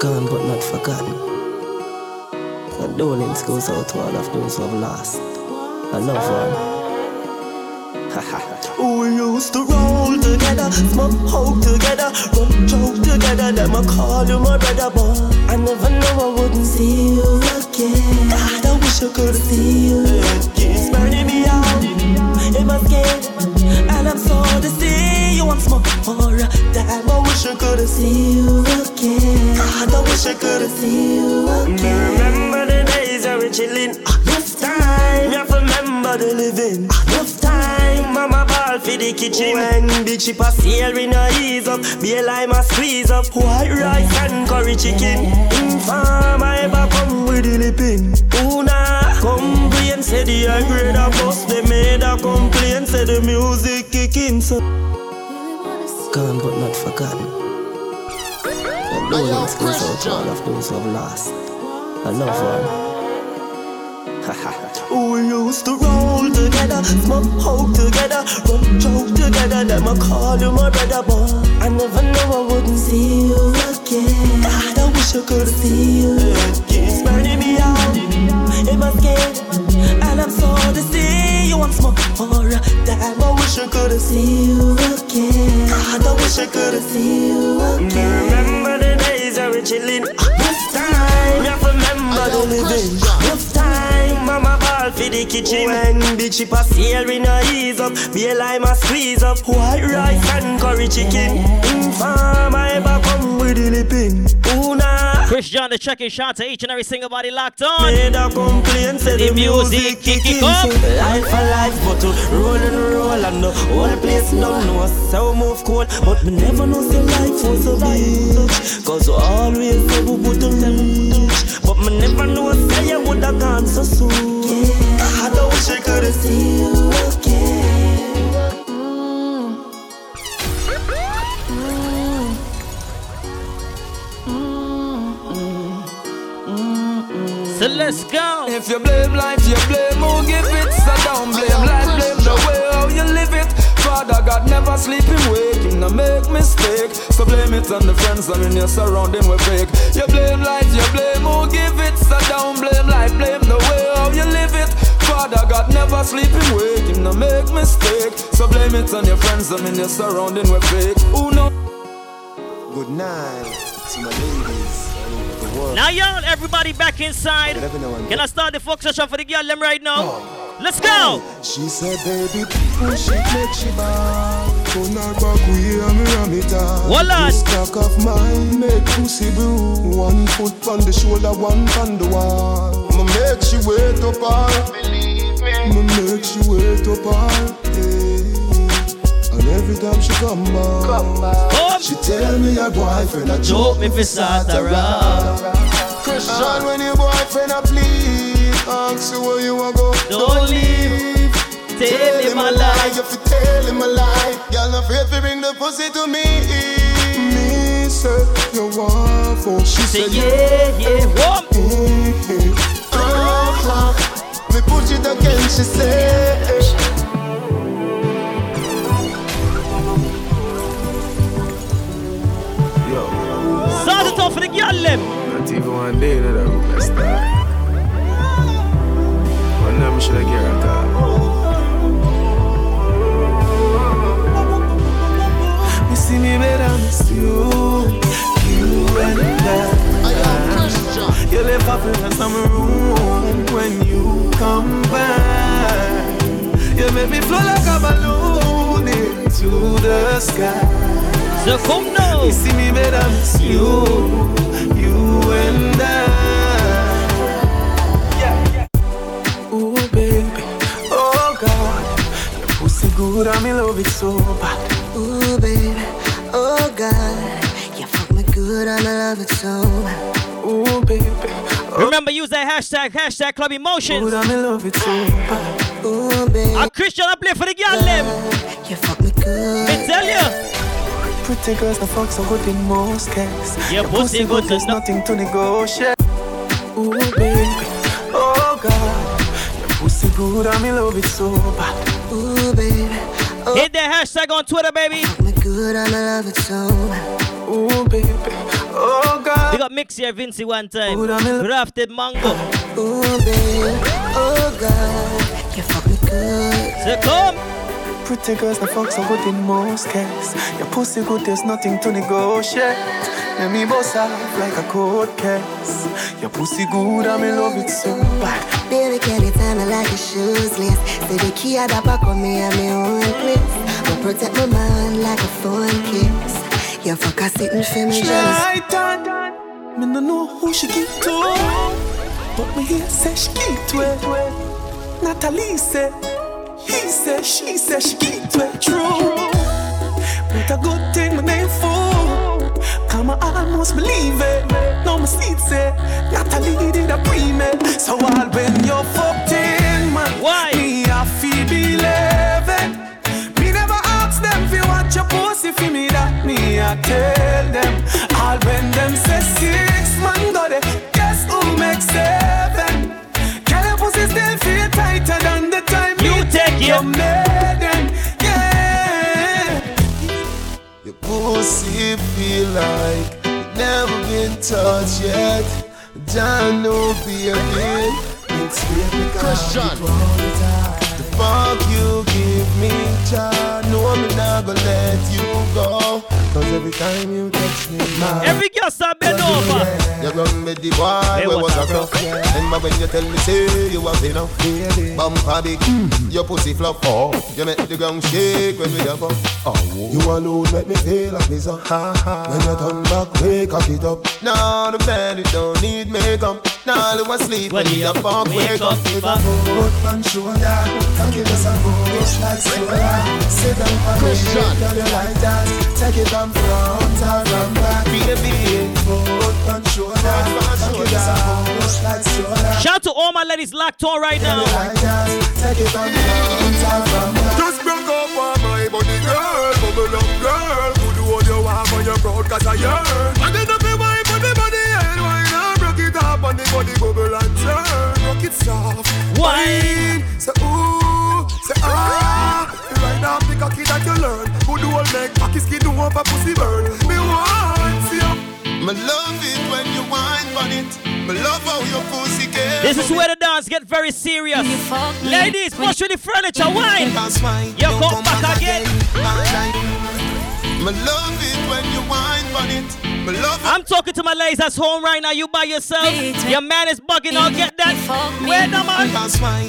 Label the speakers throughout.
Speaker 1: Gone but not forgotten. Condolence goes out to all of those who have lost a loved one. we used to roll together, smoke hope together, run joke together. Them I call you my brother, boy. I never know I wouldn't see you again. God, I wish I could see you. It keeps burning me out in my skin, I'm so to see you once more. Damn, I wish I could've see you again. God, I wish I could've see you again. Remember the days I were chilling. Enough time, you have to remember the living. Enough time, mama ball for the kitchen. When big ship a sail, we no ease up. Be a lime a squeeze up. White rice and curry chicken. Inform I ever come with the lipping. Una complain, say the high grade a bus. They made a complaint, say the music kicking. So gone but not forgotten. Condolence goes out to all of those who have lost a loved one. we used to roll together, smoke hope together, run joke together. Them I call you my brother, boy. I never know I wouldn't see you again. God, I wish I could see you. It in my skin, and I'm so to see you once more. Damn, I wish I could see you again. God, I wish I could see you again. Remember the days I were chilling. Uh, this time, you remember the living. This time, mama ball for the kitchen. When big ship a sail, we no ease up. Be a lime a squeeze up. White rice and curry chicken. Inform I ever come with the lipping. Una.
Speaker 2: Chris John, the checking shot to each and every single body locked on.
Speaker 1: Made a complaint, say the,
Speaker 2: The music
Speaker 1: music
Speaker 2: kick it up.
Speaker 1: Life a life, but to roll and roll and the whole place don't know so move cold. But me never know say life was a bitch. Cause we always say we would reach. But me never know say I would have gone so soon. I don't wish I could have seen you again.
Speaker 2: So let's go.
Speaker 3: If you blame life, you blame who give it. So don't blame life, blame the way how you live it. Father God never sleep him wake, him no make mistake. So blame it on the friends I mean your surrounding with fake. You blame life, you blame who give it. So don't blame life, blame the way how you live it. Father God never sleep him wake, him no make mistake. So blame it on your friends I mean your surrounding with fake. Who know?
Speaker 4: Good night to my ladies all over the world.
Speaker 2: Now, y'all, everybody back inside.
Speaker 4: Whatever now and
Speaker 2: Can I start the folk session for the girl them right now? Oh. Let's go.
Speaker 4: She said, baby, push it, make she bad. Turn her back, we hear me ram it up.
Speaker 2: Voila.
Speaker 4: This cock of mine make pussy blue. One foot on the shoulder, one on the wall. I'ma make she wait up all. Believe me. I'ma make she wait up all. Yeah. Every time she come back, come she tell me her boyfriend a
Speaker 2: Joke me for Satara.
Speaker 4: Christian, when your boyfriend a please, ask you where you a go.
Speaker 2: Don't leave. Tell him a lie.
Speaker 4: You fi tell him a lie. Y'all not afraid to bring the pussy to me. Me say you want for. She
Speaker 2: Say yeah, yeah.
Speaker 4: Uh-huh. Me push it again. She say.
Speaker 2: Start for the girl them.
Speaker 5: Not even one day that I will start. One time should I get her
Speaker 2: use that hashtag, hashtag club emotions.
Speaker 3: and me love it so bad.
Speaker 6: Ooh, baby,
Speaker 2: A Chris John, I play for the girl them.
Speaker 6: you fuck me good.
Speaker 2: Me tell you.
Speaker 3: Pretty girls, the fuck so good in most cases.
Speaker 2: Your pussy good,
Speaker 3: there's nothing to negotiate. Ooh baby, oh God, your pussy good and me love it so bad.
Speaker 6: Ooh, baby, oh,
Speaker 2: Hit that hashtag on Twitter, baby.
Speaker 6: fuck me good I love it so.
Speaker 3: Ooh baby, oh God.
Speaker 2: We got Mix here, Vincy one time. Grafted Mango.
Speaker 6: Ooh, babe, oh God, you fuck me good.
Speaker 2: So come.
Speaker 3: Pretty girls, the fuck so good in most cases. Your pussy good, there's nothing to negotiate. Let me bust off like a cold case. Your pussy good, I'm in love it so bad.
Speaker 6: Baby, can you tell me like a shoes list? Say the key at the back of me and me own place. But protect my man like a phone kiss. You fuck a sitting for me jealous.
Speaker 3: Me no know who she get to. But me hear say she get to it. Natalie say, he say, she say she get to it. True. But a good thing my name fool. Come I almost believe it. Now my seat say, Natalie did a pre-med. So all when you're pussy feel
Speaker 7: like it never been touched yet. Don't know, baby. It's baby Question. The fuck you give me, child. No, I'm not gonna let you go. Cause every time you touch me, my
Speaker 2: Every girl start bend over.
Speaker 7: You run with the boy,
Speaker 2: Hey,
Speaker 7: where was
Speaker 2: up,
Speaker 7: from? Remember when you tell me, say you have up Bumper big, your pussy flop oh. You make the ground shake when we have up oh. You alone make me feel like this uh. When you turn back, wake cock it up Now the bed, it don't need makeup Now you want sleep when you fuck, wake up
Speaker 8: I put on shoulder, don't give us a push like soda. Sit down for me, girl, you like that. Take it from front or from back.
Speaker 7: Baby,
Speaker 8: Put on shoulder, don't give us a push like soda.
Speaker 2: Shout out to all my ladies locked on right now.
Speaker 8: Like that, take it from front or from back.
Speaker 7: Just break up on my body, girl Bubble up, girl Who do what you want when you're proud cause I yearn And then up your wine on the body and wine up Rock it up on the body, bubble and turn Rock it soft
Speaker 2: Wine.
Speaker 7: Say ooh, say ah Right now the cocky that you learn Who do all make cocky skin a pussy burn Me want you Me love it when you wine on it Me love how your pussy can
Speaker 2: This is where the dance get very serious. Ladies, push through the furniture, wine. You come back again.
Speaker 7: Me love it when you wine on it. Me love it.
Speaker 2: I'm talking to my ladies that's home right now. You by yourself. Your man is bugging. I'll get that. Where the man?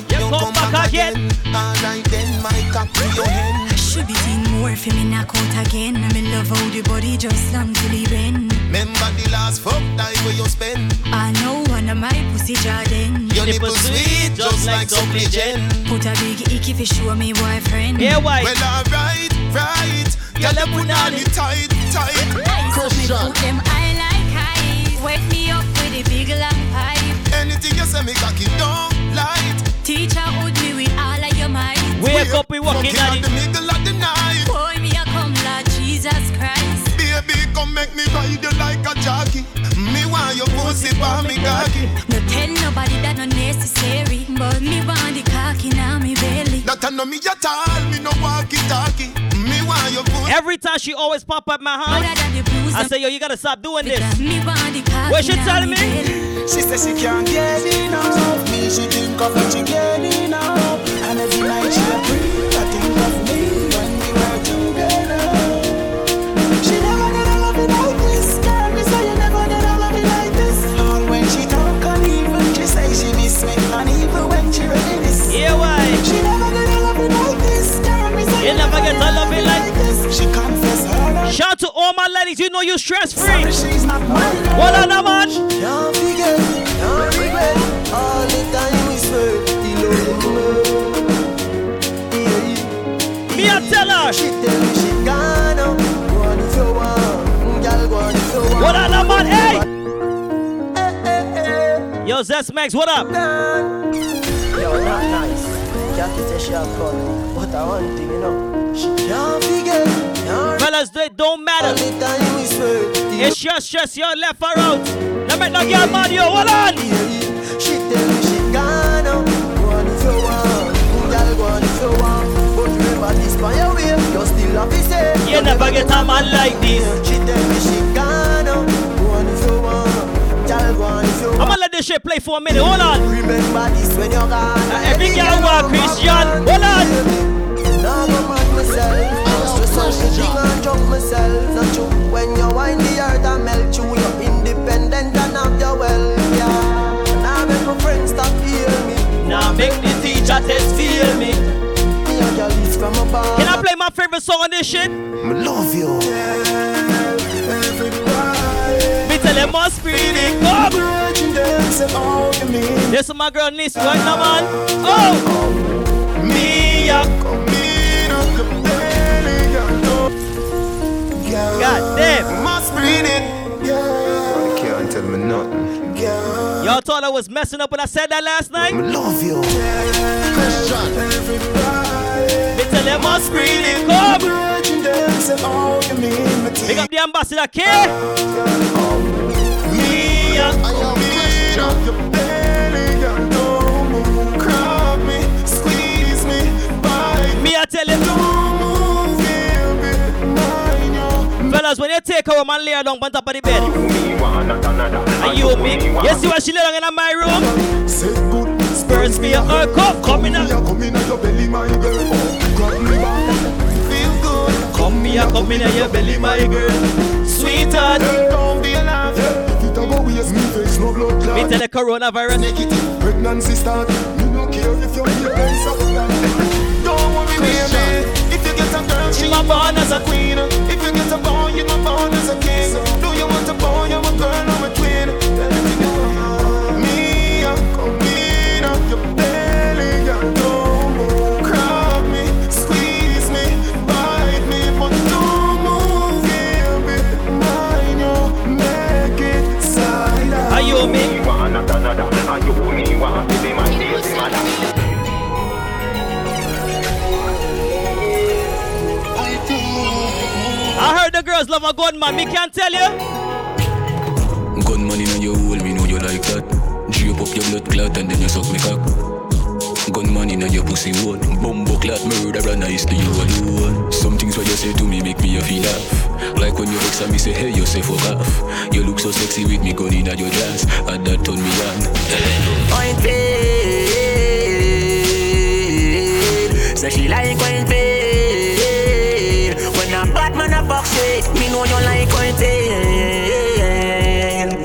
Speaker 2: You come back again.
Speaker 7: Alright then, my cock to your hand.
Speaker 9: Should be seen more for me knock out again. I me love how the body just long to the bend.
Speaker 7: Remember the last fuck time where you spend.
Speaker 9: I know one of my pussy Jordan.
Speaker 7: Your
Speaker 2: Nipple
Speaker 7: nipple sweet, just like supply gen.
Speaker 9: Put a big icky fi show me boyfriend.
Speaker 2: Yeah, why?
Speaker 7: Well, alright, right. Girl, you put on it tight, tight.
Speaker 9: Ice me put them I like ice. Wet me up with a big long pipe.
Speaker 7: Anything you say, me cocky don't light.
Speaker 9: Teacher would me with all of your might.
Speaker 2: Wake up, we walking
Speaker 7: on the
Speaker 2: it.
Speaker 7: middle
Speaker 9: Jesus Christ.
Speaker 7: Baby, come make me ride you like a jockey. Me want your pussy for me cocky.
Speaker 9: No tell nobody that no necessary. But me want the cock in me belly.
Speaker 7: That I know me at all, me no walkie talkie. Me want your pussy.
Speaker 2: Every time she always pop up my
Speaker 9: Other
Speaker 2: house,
Speaker 9: than the blues,
Speaker 2: I say, yo, you gotta stop doing this.
Speaker 9: me want the cock
Speaker 2: What she
Speaker 9: inna
Speaker 2: telling me?
Speaker 8: She says she can't get enough. Me, she think of it, she get enough. She confess her.
Speaker 2: Shout to all my ladies. You know you stress free.
Speaker 8: She's not mine.
Speaker 2: What on the man?
Speaker 8: Can't forget, can't regret All the time we swear The love.
Speaker 2: Me, I tell her.
Speaker 8: She tell me she gone now Go on if you want Girl, go on if you want
Speaker 2: What on the man? Hey!
Speaker 8: Eh, eh, eh.
Speaker 2: Yo, Zest Max, what up?
Speaker 8: Yo, not nice Jackie say she a come But I want thing, you know
Speaker 2: Fellas, they don't matter. It's just stress, yo, left or out. Now make no girl mad, yo, hold on.
Speaker 8: She tell me she gone Go on if you want Girl, go on if you want But remember this by your way You still have to say
Speaker 2: You never get a man like this.
Speaker 8: She tell me she gone now Go on if you want
Speaker 2: this shit play for a minute. Hold on.
Speaker 1: Remember this when you're gone.
Speaker 2: Every girl want Christian. Hold on.
Speaker 1: Now go mad myself. So she drink and drunk myself. Not true. When you wind the earth and melt you, you're independent and have your wealth. Yeah. Now make my friends stop feel me.
Speaker 2: Now make the teacher test feel me.
Speaker 1: Me and your list from a bar.
Speaker 2: Can I play my favorite song on this shit?
Speaker 1: I love you.
Speaker 2: Me tell them must be the come. This is my girl Nis right now, man. Oh, me ya. God damn.
Speaker 4: Must bring it. You can't tell me nothing. Yeah.
Speaker 2: Y'all thought I was messing up when I said that last night?
Speaker 1: I love you.
Speaker 2: Me tell them must be the come. Big up the ambassador, K. Me ya. Me I tell him. Fellas, when you take a woman lay her down on top of the bed, and you me, you see what she lay down in my room? Spurs for your her cup, come in
Speaker 4: Come in your belly, my girl. Grab me back. Feel good.
Speaker 2: come here, come in your belly, my girl. Sweetheart,
Speaker 4: Don't be alive. If it a go waste, me face no blood clot.
Speaker 2: me tell the coronavirus.
Speaker 4: Negative pregnancy start. Me no care if your parents are Don't worry, baby. If you get a girl, she
Speaker 2: born as a
Speaker 4: queen. Not born as a king.
Speaker 10: Like when and me say, hey, you say fuck off. You look so sexy with me gun in at your dress. And that turn me on.
Speaker 11: Point paid. So she like when paid. When a bad man a fuck shit, me know you like when paid.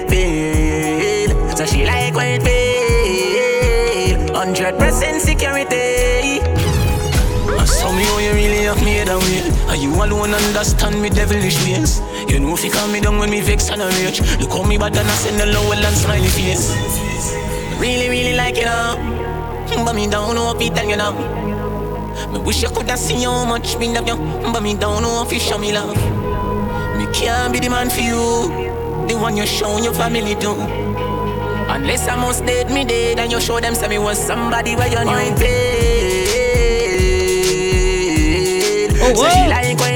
Speaker 11: Paid. So she like when paid. Hundred percent security.
Speaker 10: And so me how you really have me that way And you alone understand me devilish ways You know if you calm me down when me vex and I rage Look how me bad and I send the low and smiley face
Speaker 11: Really, really like it now. But me don't know if it tell you now. Me wish you coulda seen how much me love you. But me don't know if you show me love. Me can't be the man for you. The one you show your family to. Unless I must date me dead and you show them say me was somebody where you knew.
Speaker 2: Oh,
Speaker 11: so she like when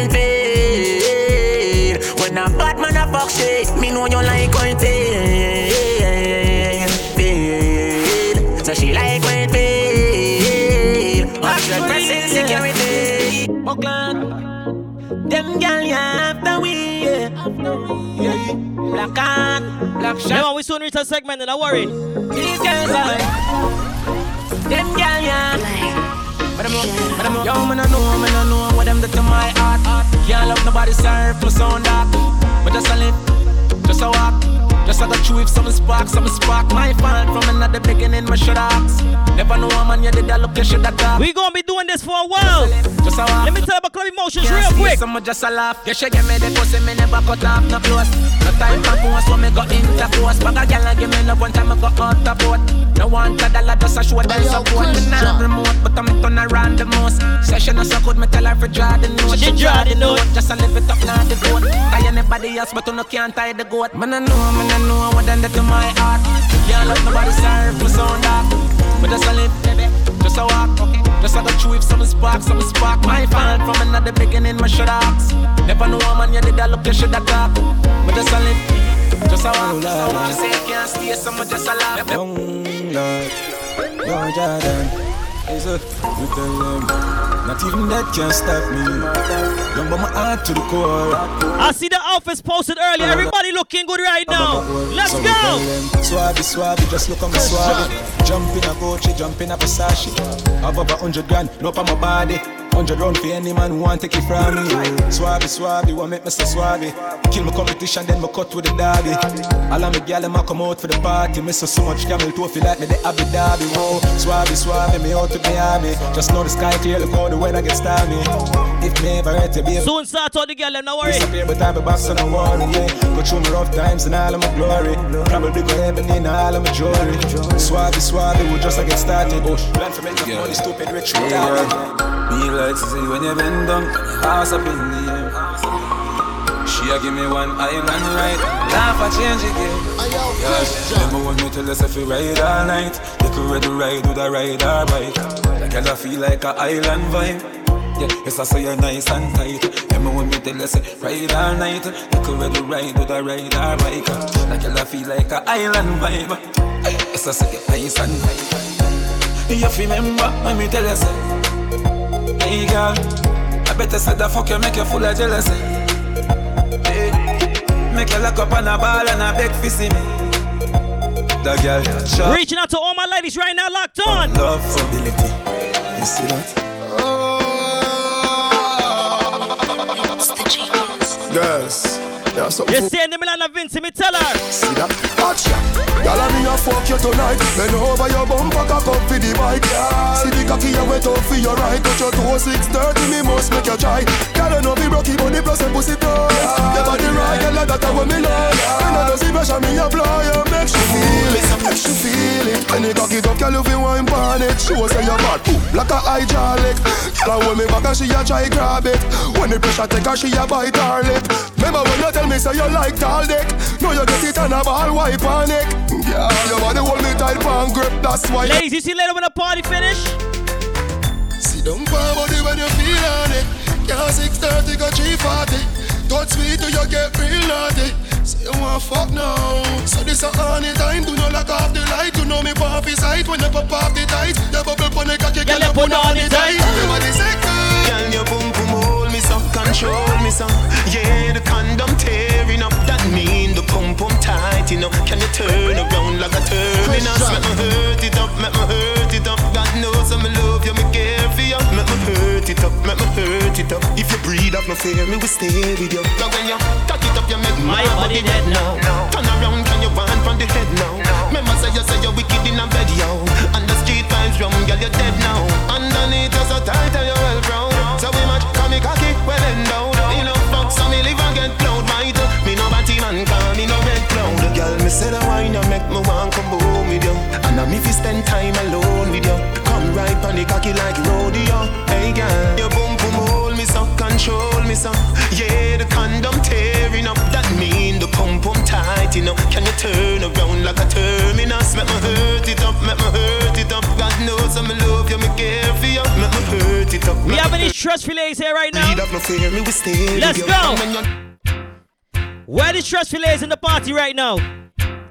Speaker 11: man a fuck shit, me know you like when paid. Paid. So she like when paid. Hundred percent security. Oh, Buckland. Them gal you have the way. Yeah. Black on, black
Speaker 2: Yeah,
Speaker 11: shot.
Speaker 2: man, we soon reach a segment, and don't worry.
Speaker 11: These girls are them gal yeah. But I'm but I'm. Yo, man, I know, man, I know what them do to my heart. Can't love nobody, serve my sound dark. But just a live, just a walk. Just a go through if some spark, some spark. My fault from another beginning, my should ask. Never know a man, you did that look, you should have talk.
Speaker 2: We gonna be doing this for a while.
Speaker 11: Just a walk.
Speaker 2: Let me tell you about Club Emotions
Speaker 11: Can't
Speaker 2: real
Speaker 11: stay
Speaker 2: quick.
Speaker 11: Some just a laugh. You should give me the pussy, me never cut off no close. No time for post, so me go intercourse. Bag a gyal and give me love one time I go out the boat. No one a dollar just a show them support. Me not remote, but I'm turn around the most. Session is so good, me tell her for draw the note.
Speaker 2: She draw the note.
Speaker 11: Just a live it up now the goat. Tie anybody else, but you no can't tie the goat. Man I know, man I know what done that to my heart. Can't let nobody serve me sound dark. But just a live, just a walk. Just a go through if some spark, some spark. My fault from another beginning, my should ask. Never know a man, you did that look, you should have talk. But just a live, just a walk. Just a walk. Say can't stay, some just a laugh.
Speaker 5: Lord, young Jordan.
Speaker 12: Is? You tell them. Not even that can stop me. Young my heart to the core.
Speaker 2: I see the outfits posted earlier. Everybody looking good right now. Let's
Speaker 12: so
Speaker 2: go.
Speaker 12: Swabby, swabby, just look on my swabby. Jump in a Gucci, jump in a Versace. Have over hundred grand, no on my body. Hundred round for any man who want take it from me. Swabby, swabby, want make me so swabby. Kill my competition, then me cut with the derby. All of me gyal them a come out for the party. Me so so much camel toe feel like me the Abu Dhabi. Whoa, swabby, swabby, me out to Miami. Just know the sky clear, look how the weather gets stormy. If me ever hurt you, baby.
Speaker 2: Soon start all the girl, them no worry.
Speaker 12: Disappear, but I be back, so no worry. Yeah. Go through my rough times and all of my glory. Probably go heaven in all of my jewelry. Swabby, swabby, we just a get started. Oh, plan for me, make money, stupid rich, retarded.
Speaker 5: Me like to see when you bend down, ass up in the air. She a give me one island ride, laugh a change again. Yeah, remember when me tell us if we ride all night, you could ready ride with a ride or bike. Like I feel like a island vibe. Yeah, yes I say you're nice and tight. Remember when me tell us ride all night, you could ready ride with a ride or bike. Like I feel like a island vibe. Yes I say you're nice and tight. You remember when me tell us. Hey girl, I better say the fuck you make you full of jealousy. Hey, make you lock up on a ball and a beg for see me. The girl, shot.
Speaker 2: Reaching out to all my ladies right now, locked on.
Speaker 5: Love for ability. You see that?
Speaker 4: Girls, there's something.
Speaker 2: You see in the Milan of Vinci, me tell her.
Speaker 4: See that? Watch ya. I me a fuck you tonight. Bend over your bumper, cock up for the bike. See the cocky you wet up for your right. Touch your toe, six thirty, me must make you try. I know be rocky, but the plus a pussy tight. Your body right, girl, that I want me love. When I don't see pressure, me apply, you make she feel it, she feel it. When you cock it up, girl, you feel wine pan it. Show say you're bad, like a hydraulic. Girl, hold me back and she a try grab it. When the pressure take her, she a bite her lip. Remember when you tell me say you like tall dick? Now you get it on a ball, wipe on it. Yeah, your body hold me tight, pan grip, that's why.
Speaker 2: Ladies, you see later when the party finish?
Speaker 4: See them body when you feel on it. Yeah, 630 go 340. Touch sweet till you get real naughty. Say you want fuck now. So this a honey time. Do not lock off the light. You know me pop his sight when you pop off the tight. You bubble pon the cocky, girl, you put on it tight. Everybody say,
Speaker 7: Girl, your boom boom hold me some, control me some. Yeah, the condom tearing up. That mean the pum pum tight, you know. Can you turn around like a terminus? Make me hurt it up, make me hurt it up. God knows I'm love you, me care for you. Make me hurt it up, make me hurt it up. If you breathe up, no fear, me will stay with you. Now when you cock it up, you make my body dead now. Turn around, can you want from the head now? Remember say you say you're wicked in a bed, yo. And the street vibes from girl, you're dead now. Underneath you so tight and you're well brown. So we match, come me cocky, well end down. You know fuck, so me live and get cloud white. Me no batty man, call me no red cloud. Girl, me say the wine you make me want come home with you. And I'm if you spend time alone with you. Come right on the cocky like rodeo. Hey girl, your boom boom hold me so, control me so. Yeah, the pum pum tight, you know. Can you turn around like a terminus? Make me hurt it up, make me hurt it up. God knows I'm love you, me care for you. Make me hurt it up.
Speaker 2: We have any stress relays here right now?
Speaker 7: Breathe up, no fear, me we stay
Speaker 2: Let's go.
Speaker 7: And when you-
Speaker 2: Where the stress relays in the party right now?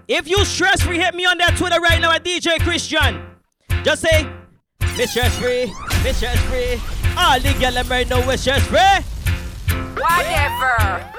Speaker 2: If you stress free, hit me on that Twitter right now at DJ Chris John. Just say, me stress free, me stress free. All the girl them right now, we stress free.
Speaker 13: Whatever.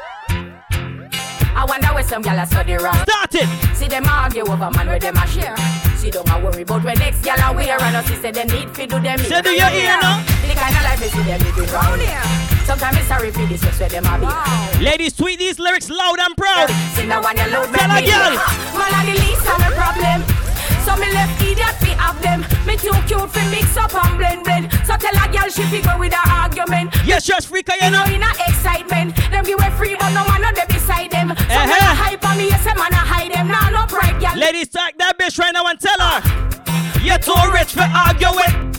Speaker 13: I wonder where some gyal a study wrong.
Speaker 2: Start it.
Speaker 13: See them argue over man where them a share. See don't a worry about when next gyal a wear and us see say they need fi do them.
Speaker 2: Say do you hear now?
Speaker 13: The kind of life me see them living round here. Sometimes me sorry for this where them a be.
Speaker 2: Ladies, tweet these lyrics loud and proud.
Speaker 13: See now when you load
Speaker 2: Tell a girl.
Speaker 13: Ah, man a the least of my problem. So me left idiot fi have them. Me too cute fi mix up and blend blend. So tell a girl she fi go with her argument.
Speaker 2: Yes, free, can you know?
Speaker 13: In a excitement, them give away free, but no man no dey beside them. So
Speaker 2: Eh-heh.
Speaker 13: when I hype on me, yes, a man a hide them. Nah, no pride, girl.
Speaker 2: Ladies, talk that bitch right now and tell her. You're too rich for arguing.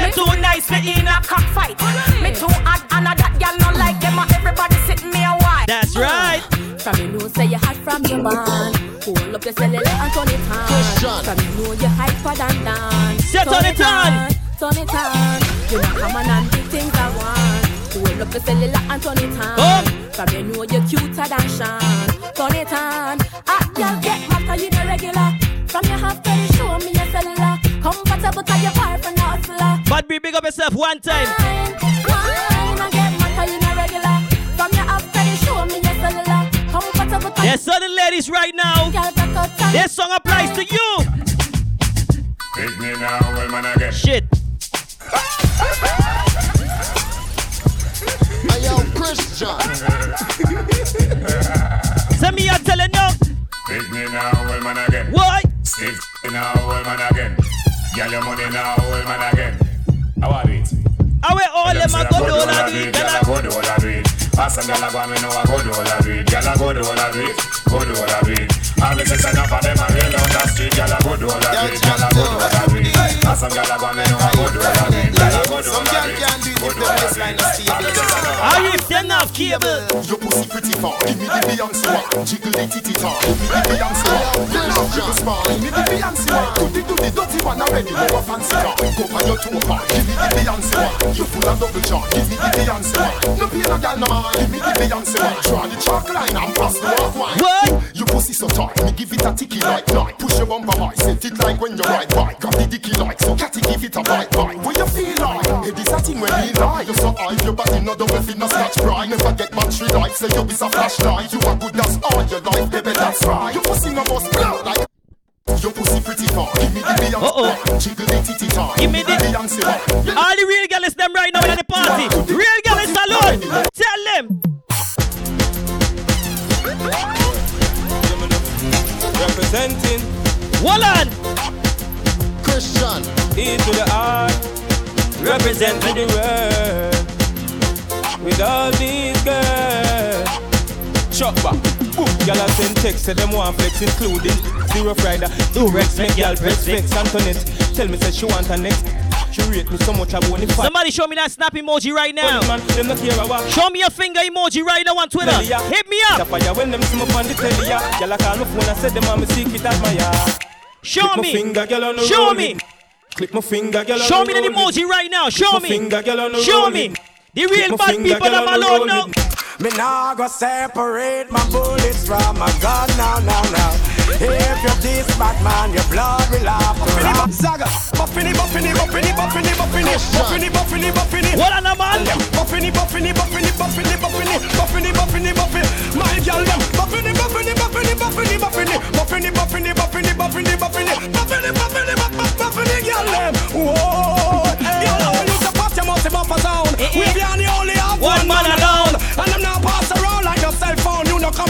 Speaker 13: Me too nice for in a cockfight. Me too hot and a that girl no like them. Everybody sit me a while.
Speaker 2: That's right.
Speaker 13: From you know say you hot from your man. Hold up your cellular and turn it on. From you know you hyper than dance.
Speaker 2: Say turn it on.
Speaker 13: Turn it on. You know come on and do things I want. Hold up your cellular and turn it on.
Speaker 2: Come.
Speaker 13: From you know you're cuter than Sean. Turn it on. Ah, girl get 'cause you the regular. From you have to show me your cellular. Comfortable cause you're far from hustler.
Speaker 2: But be big up yourself one time.
Speaker 13: Wine,
Speaker 2: There's certain ladies right now.
Speaker 13: Girl, back out time.
Speaker 2: This song applies to you.
Speaker 14: Pick me now, well, man, again.
Speaker 2: Shit.
Speaker 15: Hey, yo, Chris John.
Speaker 2: Send me a telling you.
Speaker 14: Pick me now, well, man, again.
Speaker 2: Why?
Speaker 14: Steve now, well, man, again. Get your money now, well, man, again. How are it?
Speaker 2: I will all them a go do all of it.
Speaker 14: it, girl, I go do all I do it. Ask some girl, I go, me know I go do all I do it. Girl, I go do all I do it. Go do all I do it. All the sex enough of them are real on the street. Girl, I go do all I do it. Girl, I go do all I do it. Ask some girl, I go, me know I go do all I do it. Girl, I go do all I do it. Go do all I do it.
Speaker 2: How if they not cable?
Speaker 15: Your pussy pretty far. Give me the Beyonce one. Jiggle the titty tar. Give me the Beyonce one. You know you smart. Give me the Beyonce one. Do the do the dirty one already. No a fancy car. Go on your toe part. Give me the Beyonce one. You full of double charge. Give me the Beyonce one. No pay no gal no man. Give me the Beyonce one. Draw the chalk line and pass the walk wine.
Speaker 2: What?
Speaker 15: Your pussy so tight. Me give it a ticky like night. Push your bumper high. Set it like when you ride bike. Grab the dicky like so. Catty give it a bite bite. What you feel like? Hey, this a thing when we lie. You so high. Your body no double fit no scratch pride. Never get battery life. Say you is a flashlight. You are good. That's all your life, baby. That's right. Your pussy no must blow like. Your pussy pretty far. Give me the Beyonce
Speaker 2: Uh-oh.
Speaker 15: one. Jiggle the titty tar.
Speaker 2: Give me the-
Speaker 15: Beyonce one.
Speaker 2: All the real girls them right now in the party. Real girls alone. Tell them.
Speaker 16: Representing
Speaker 2: Wallan.
Speaker 15: Chris John.
Speaker 16: E to the R. Representing the world. With all these girls. Chuck back. Boom. Y'all are send text, to them one flex, including Zero Friday, do Rex, make y'all vex, vex, Antoinette. Tell me, say she want a next. She rate me so much, I won't
Speaker 2: Somebody show me that snap emoji right now. Show me your finger emoji right now on Twitter. Hit me up. Show me. Show me.
Speaker 16: Click my finger, girl.
Speaker 2: Show me the emoji right now. Show me. Show me. The real bad people of
Speaker 16: Malone
Speaker 2: now
Speaker 16: it.
Speaker 17: Me nah go separate my bullets from my gun now, now, now. If you're this bad man, your blood will have to run.
Speaker 12: Zaga, buffini, buffini, buffini, buffini, buffini, buffini, buffini, buffini.
Speaker 2: What on a man?
Speaker 12: Buffini, buffini, buffini, buffini, buffini, buffini, buffini, buffini. My girl them. Buffini, buffini, buffini, buffini, buffini, buffini, buffini, buffini, buffini, buffini, buffini, buffini, buffini, buffini, girl them. Whoa, girl, how you to pop your mouth above a sound? We be on the only
Speaker 2: One
Speaker 12: one
Speaker 2: man
Speaker 12: man
Speaker 2: alone.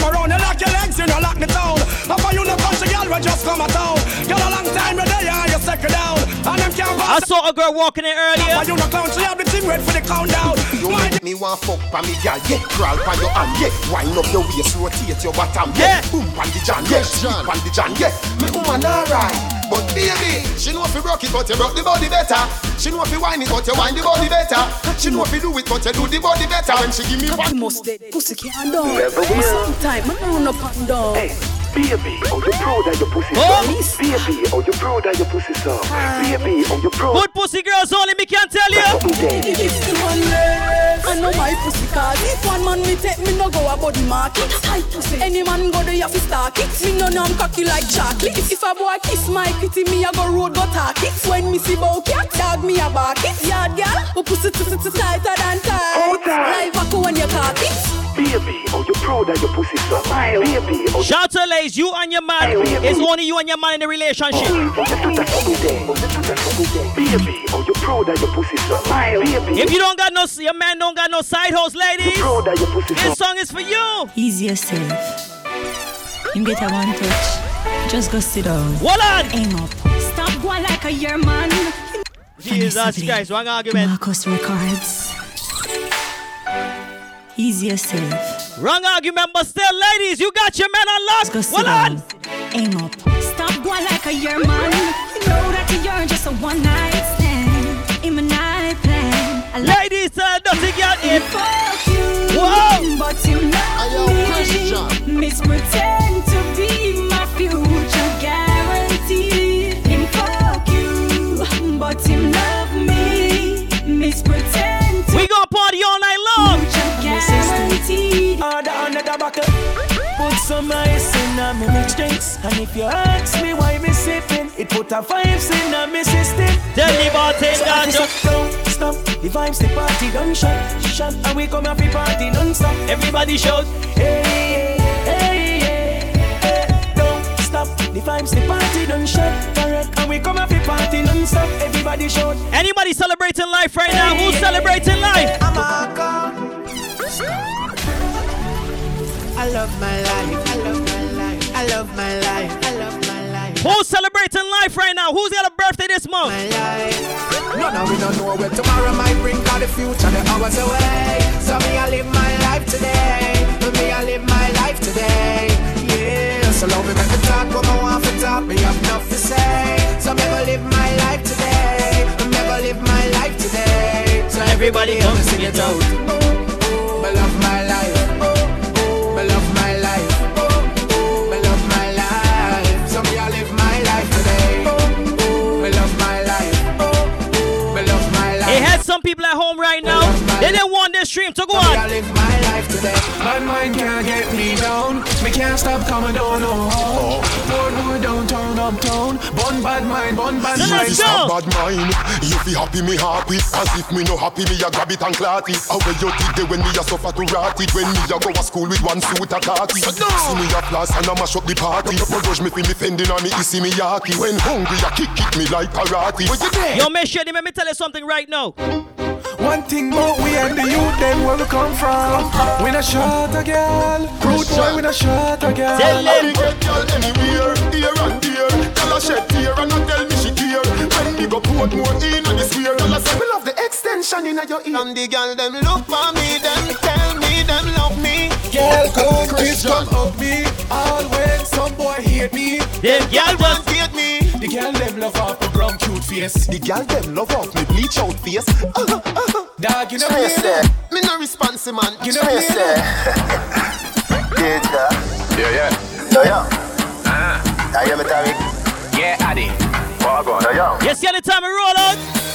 Speaker 12: Around, you lock your legs, you no lock the town. Up you no country girl, we just come a town.
Speaker 2: I
Speaker 12: pass.
Speaker 2: saw a girl walking in earlier.
Speaker 12: But you no clown, she have the team ready for the countdown.
Speaker 15: You make me want fuck pa me gal, yeah. Crawl pa your hand, yeah. Wind up your waist, rotate your bottom, yeah. Boom pan the jam, yeah. Sweep pan the jam, yeah. Me woman alright, but baby, she know if you rock it, but you rock the body better. She know if you whine it, but you whine the body better. She know if you do it, but you do the body better. When she give me one,
Speaker 18: must dead pussy can't down.
Speaker 15: Never will.
Speaker 18: Sometime I run up and down.
Speaker 19: Hey, baby, oh you proud that your pussy
Speaker 2: Oh.
Speaker 19: so? Baby, oh you proud that your pussy so? Baby, oh you proud?
Speaker 2: Good pussy girls only, me can't tell you.
Speaker 18: It's the one less. I know my pussy cause if one man me take me no go a body market. Tight pussy. Any man go there you fi stalk it. Me no know I'm cocky like chocolate. If, if a boy kiss my kitty, me a go road go talk it. When me see bow cat, dog me a bark it. Yard girl, who pussy t- t- t- tighter than tight. Live echo when you cock it.
Speaker 19: Baby, oh you proud of your pussy so? Baby, oh
Speaker 2: Shout out to ladies, you and your man. It's only you and your man in the relationship.
Speaker 19: Baby, oh you proud of your pussy so? Baby,
Speaker 2: If you don't got no, your man don't got no side hoes, ladies.
Speaker 19: proud of your pussy?
Speaker 2: This song is for you.
Speaker 20: Ease yourself. You get a one touch. Just go sit down.
Speaker 2: Hold on.
Speaker 20: Aim up.
Speaker 9: Stop going like a year man.
Speaker 2: Jesus Christ, one argument.
Speaker 20: Marcus Records. Ease yourself.
Speaker 2: Wrong argument, but still, ladies, you got your man on lock.
Speaker 20: Just go sit
Speaker 2: Hold on.
Speaker 20: Aim up.
Speaker 9: Stop going like a year man. You know that you're just a one night stand. In my night plan. I like
Speaker 2: Ladies, tell dirty girl in.
Speaker 9: fuck you.
Speaker 2: Whoa.
Speaker 9: But you know me. Mispretend
Speaker 12: buckle.
Speaker 11: put some ice in a me mixed drinks. And if you ask me why me sipping, it put a vibes in a me system.
Speaker 2: Tell the bartender
Speaker 11: so I just don't stop. The vibes, the party don't shut, shut. And we come happy party don't stop.
Speaker 2: Everybody shout,
Speaker 11: hey, hey, hey, hey. Don't stop. The vibes, the party don't shut, correct. And we come happy party don't stop. Everybody shout.
Speaker 2: Anybody celebrating life right now? Who's celebrating life?
Speaker 11: I'm a. I love my life. I love my life. I love my life. I love my life.
Speaker 2: Who's celebrating life right now? Who's got a birthday this month?
Speaker 11: My life. No, no, we don't know where tomorrow might bring. Cause the future, the hours away. So me, I live my life today. Me, I live my life today. Yeah. So love me, make me talk. What I want for talk. Me have enough to say. So me, I live my life today. Me, I live my life today. So everybody, come sing it out. My. My mind can't get me down. Me can't stop coming down. Oh, more, more downtown, uptown. Bun bad mind, bun bad
Speaker 2: So
Speaker 11: mind.
Speaker 2: let's go.
Speaker 4: bad mind. You be happy, me happy. As if me no happy, me a grab it and clot it. How where you did when me a suffer to rot it? When me a go to school with one suit a khaki. See me a class plus and a mash up the party. No judge me for me fending on me, you see me yaki. When hungry, a kick kick me like karate. Where you there?
Speaker 2: Yo, make sure, let me tell you something right now.
Speaker 11: One thing about we and the youth, them where we come from. We not shot a girl. Rude boy, we not shot a girl.
Speaker 2: Tell them.
Speaker 4: get girl anywhere, here and there. Tell her shed tear and not tell me she care. When me go put more in on the square, tell her say me love the extension in your ear.
Speaker 7: And the girl them look for me, them tell me them love me.
Speaker 11: Girl, come kiss, come hug me. All when some boy hate me.
Speaker 2: Them girl just
Speaker 7: Hate me.
Speaker 11: The girl them love off the brown cute face.
Speaker 4: The girl them love off me bleach out face. Uh-huh, uh-huh.
Speaker 11: Dog, you know
Speaker 7: Space
Speaker 11: me.
Speaker 7: there. Eh? Me no responsive man.
Speaker 11: You know
Speaker 7: Space
Speaker 11: me.
Speaker 7: there. Eh?
Speaker 21: Yeah, yeah.
Speaker 7: Yo yo.
Speaker 21: I am a Tariq.
Speaker 3: Yeah, Addy.
Speaker 21: Walk on. Yo, yo.
Speaker 2: Yes, yeah, the time we roll out.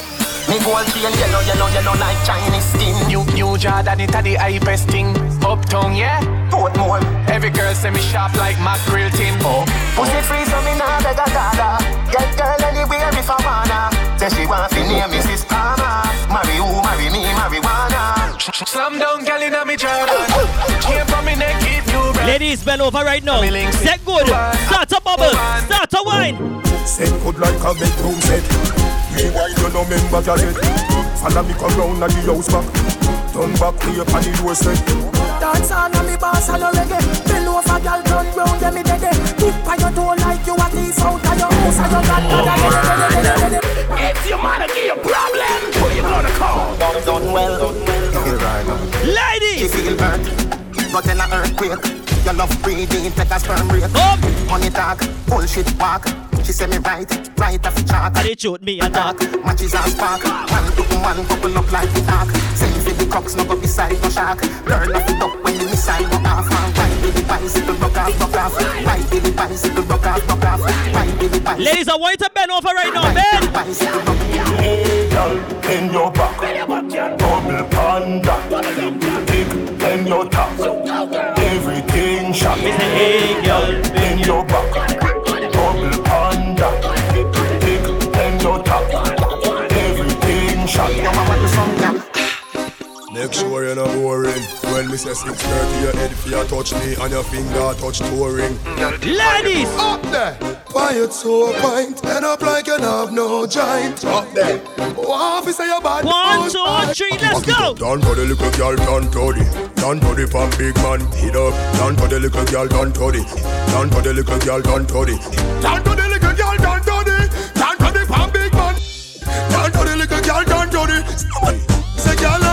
Speaker 7: Me gold chain yellow, yellow, yellow like Chinese skin.
Speaker 3: New, new Jordan, it a the hypest thing. Uptown, yeah.
Speaker 7: Portmore.
Speaker 3: Every girl say me sharp like mackerel tin. Oh.
Speaker 7: Pussy free so me nah beg a dada. Get girl anywhere if I wanna. Say she want fi name Mrs. Palmer. Marry who, marry me, marijuana.
Speaker 3: Slam down, girl inna me Jordan. Came from me neck, give you.
Speaker 2: Ladies, bend over right now. Set good. Start a bubble. Start a wine.
Speaker 4: Set good like a bedroom set. Me why you no member cadet. Follow me come round at the house back. Turn back to your panny doorstep.
Speaker 11: Dance on and me boss and no reggae. Bend over, girl, turn round, yeah me dead. Tip on your toe like you a thief out of your house and you got God
Speaker 7: If your man give you problem, who you gonna call? Done, done well. She
Speaker 2: Ladies.
Speaker 7: feel hurt, but in a earthquake. Your love breathing, take a sperm break.
Speaker 2: Up.
Speaker 7: Money talk, bullshit walk. She say me right, right off the chalk.
Speaker 2: And they shoot me a
Speaker 7: Dark,
Speaker 2: dark.
Speaker 7: matches and spark. One to one, couple up like the ark. Same for the crooks, no go beside no shark. Learn off the duck when the missile go off. And Ride with the bicycle, rock off, rock off. Ride with the bicycle, rock off, rock off. Ride with the bicycle.
Speaker 2: Ladies, I want you to bend over right now.
Speaker 7: Ride with the
Speaker 2: Bend.
Speaker 7: bicycle, rock off.
Speaker 4: Hey girl, bend your back. Double panda. Big bend your top. Everything shot.
Speaker 2: Hey, girl.
Speaker 4: Bend your back. Make sure you're not boring. When me say 630, your head fear touch me and your finger touch touring.
Speaker 2: Ladies.
Speaker 4: Up there. Quiet so pint. End up like you have no giant. Up there. What if say you're bad?
Speaker 2: One, two, three, let's go.
Speaker 4: Down to the little girl, down to the Down to the pump, big man, hit up Down to the little girl, down to the Down to the little girl, down to the Down to the little girl, down to the Down to the pump, big man Down to the little girl, down to the Somebody say girl,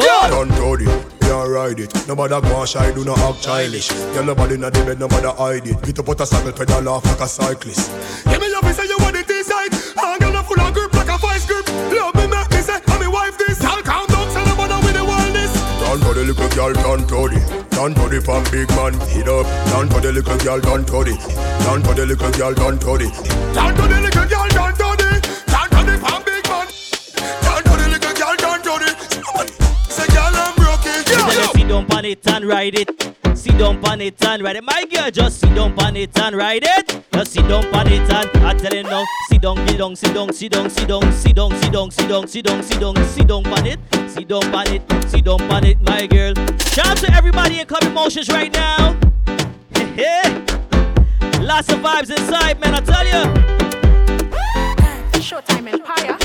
Speaker 4: I'm broken Down to can't ride it. Nobody go shy, do not act childish. Girl, nobody in the bed, nobody hide it. Get up out a saddle, pedal off like a cyclist. Give me your say you want it inside. And girl, a full of grip like a vice grip. Love me, make me say, I'm wife this. I'll calm down, say nobody with the wildness. Down to the little girl, down to the Down to the pump, big man, hit up Down to the little girl, down to the Down to the little girl, down to the Down to the little girl, down to the Down to the pump, big man
Speaker 2: don't pan it and ride it.
Speaker 13: sit down on it and ride it. My girl, just sit down on it and ride it. Just sit down on it and I tell you now, sit down, sit down, sit down, sit down, sit down, sit down, sit down, sit down, sit down, sit down, sit down on it, sit down on it, sit down on it, my girl. Shout out to everybody in Club Emotions right now. Lots of vibes inside, man. I tell you.
Speaker 5: Showtime Empire.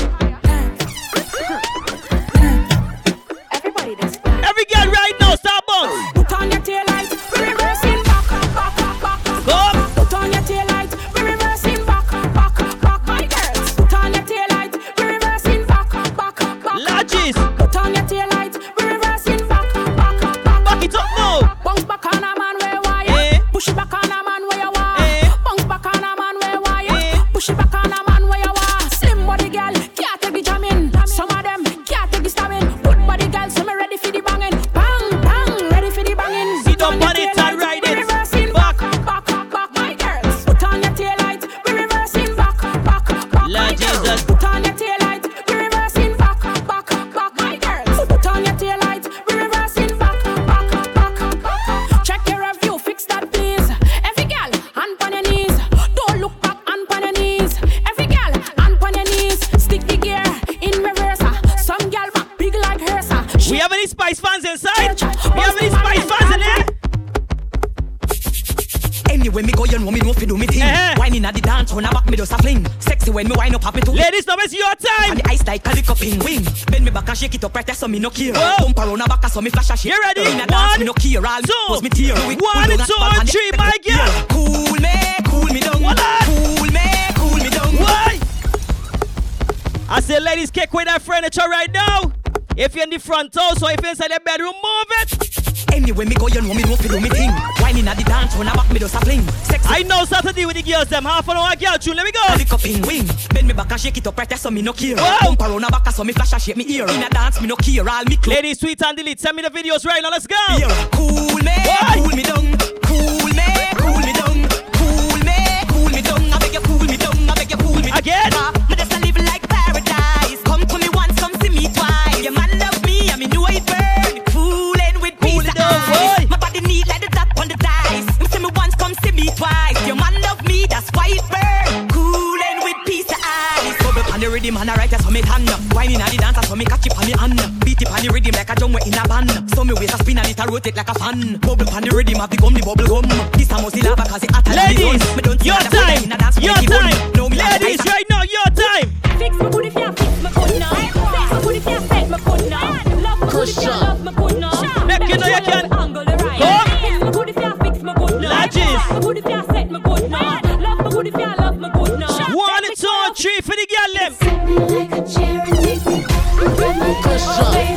Speaker 13: Every girl right now,
Speaker 22: when me wind up, happy to.
Speaker 13: Ladies, now it's your time.
Speaker 22: And the ice like a lick up in wing. Bend me back and shake it up right there, so me no care.
Speaker 13: Whoa.
Speaker 22: Bump around a back, so me flash a shake.
Speaker 13: You ready?
Speaker 22: In a dance, me no care. All
Speaker 13: two,
Speaker 22: post me tear.
Speaker 13: One,
Speaker 22: pull down and
Speaker 13: two, three, my girl.
Speaker 22: Cool me, cool me down.
Speaker 13: What?
Speaker 22: Cool me, cool me down.
Speaker 13: Why? I say ladies, kick with that furniture right now. If you're in the front house or if you're inside the bedroom, move it.
Speaker 22: Anyway, me go, you know me know fi do me thing. Whining at the dance, when I back me just a fling. Sexy
Speaker 13: I know Saturday with the girls, them half an hour girl tune. Let me go.
Speaker 22: Lick up in wing Bend me back and shake it up right there so me no care
Speaker 13: Whoa.
Speaker 22: Bump around a back so me flash and shake me ear In a dance me no care All me clothes
Speaker 13: Ladies, tweet and delete. Send me the videos right now. Let's go.
Speaker 22: here Cool me,
Speaker 13: Why?
Speaker 22: cool me down Cool me, cool me down Cool me, cool me down I beg you cool me down I beg you cool me down
Speaker 13: Again?
Speaker 22: The rhythm and I write so me hand Whining at the dance so me catch it on me hand Beat it on the rhythm like a drum in a band So me waist a spin and it a rotate like a fan Bubble pan the rhythm have the gum, the bubble gum This a must lava cause it hot and
Speaker 13: Ladies,
Speaker 22: Me don't
Speaker 13: your
Speaker 22: other food
Speaker 13: time.
Speaker 22: in a dance
Speaker 13: Your
Speaker 22: make it bun.
Speaker 13: time.
Speaker 22: No, me
Speaker 13: Ladies, right now, your time.
Speaker 5: Fix my booty, fix my good now. Fix my booty, fix my good now. Love my booty, love my good now.
Speaker 13: Make you know you can. Two, three for the girl, them.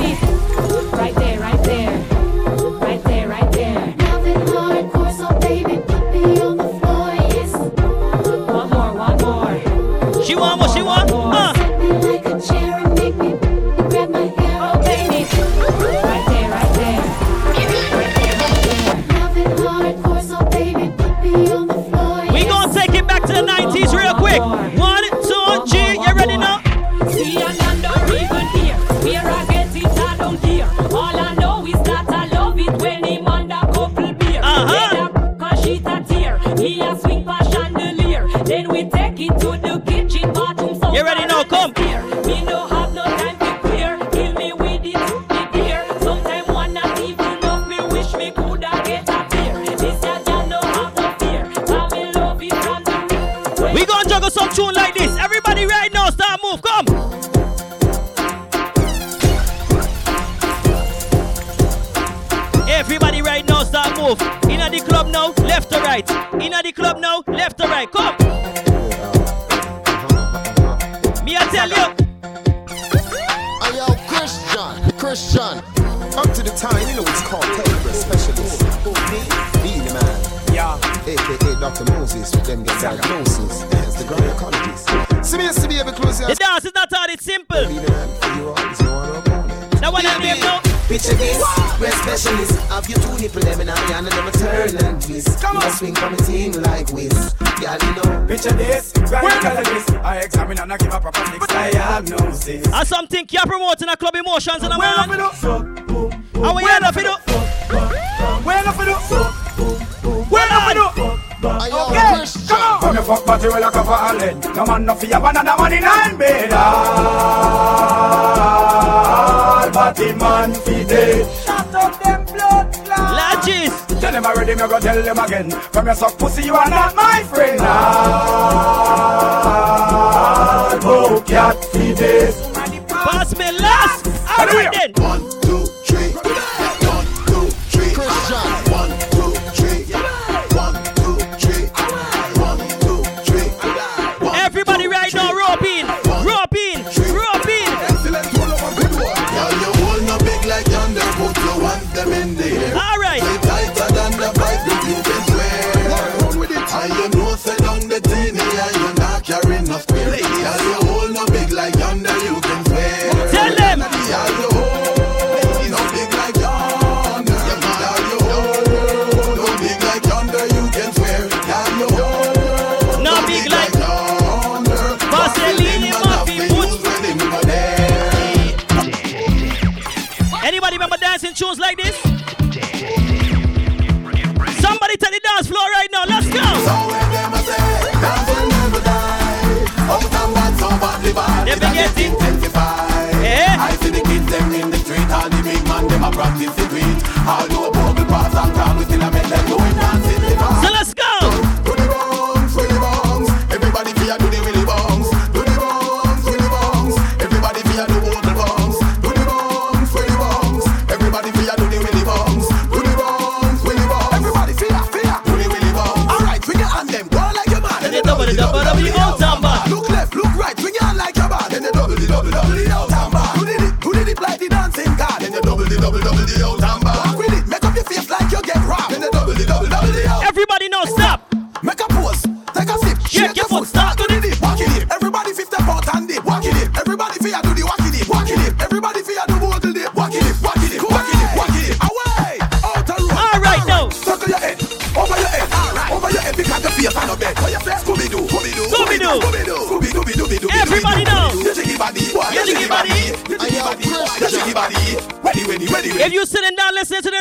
Speaker 5: swing from the
Speaker 13: thing like whiz. Yeah, you
Speaker 7: know.
Speaker 23: Picture this,
Speaker 12: right this. I examine and I give up a public diagnosis.
Speaker 13: And something you're promoting a club emotions in a man. How we end up in it?
Speaker 12: Where up
Speaker 24: in it? Where up in it? Okay, come on. From your fuck party, well, I cover all in. No man, no fear, but another nine bed. Ah, all man, feed already, me go tell them again. From your soft pussy, you are not my friend. Ah, no cat feed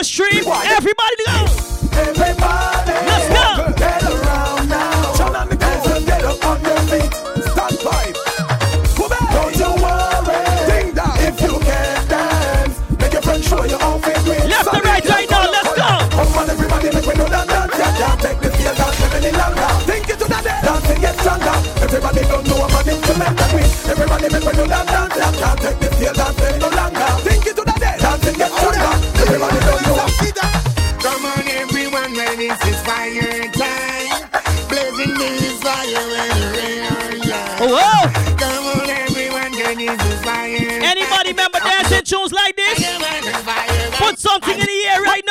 Speaker 2: stream. Everybody go.
Speaker 24: Everybody
Speaker 2: Let's go.
Speaker 24: Get around now. Turn on the go. Get up on your feet. Stand by. Don't you worry. If you can dance, make your friends show your own favorite.
Speaker 2: Left and right right now. Let's go.
Speaker 24: Come on, everybody, make we know that dance. Yeah, yeah. Take the field dance, live any longer. Think it to the day. Dancing. Everybody don't know about instrument that we. Everybody make we know that dance. Yeah, yeah. Take the feel dance, live any longer.
Speaker 2: Oh,
Speaker 25: Come on, everyone, fire?
Speaker 2: Anybody remember dancing tunes like this? Put something in the air right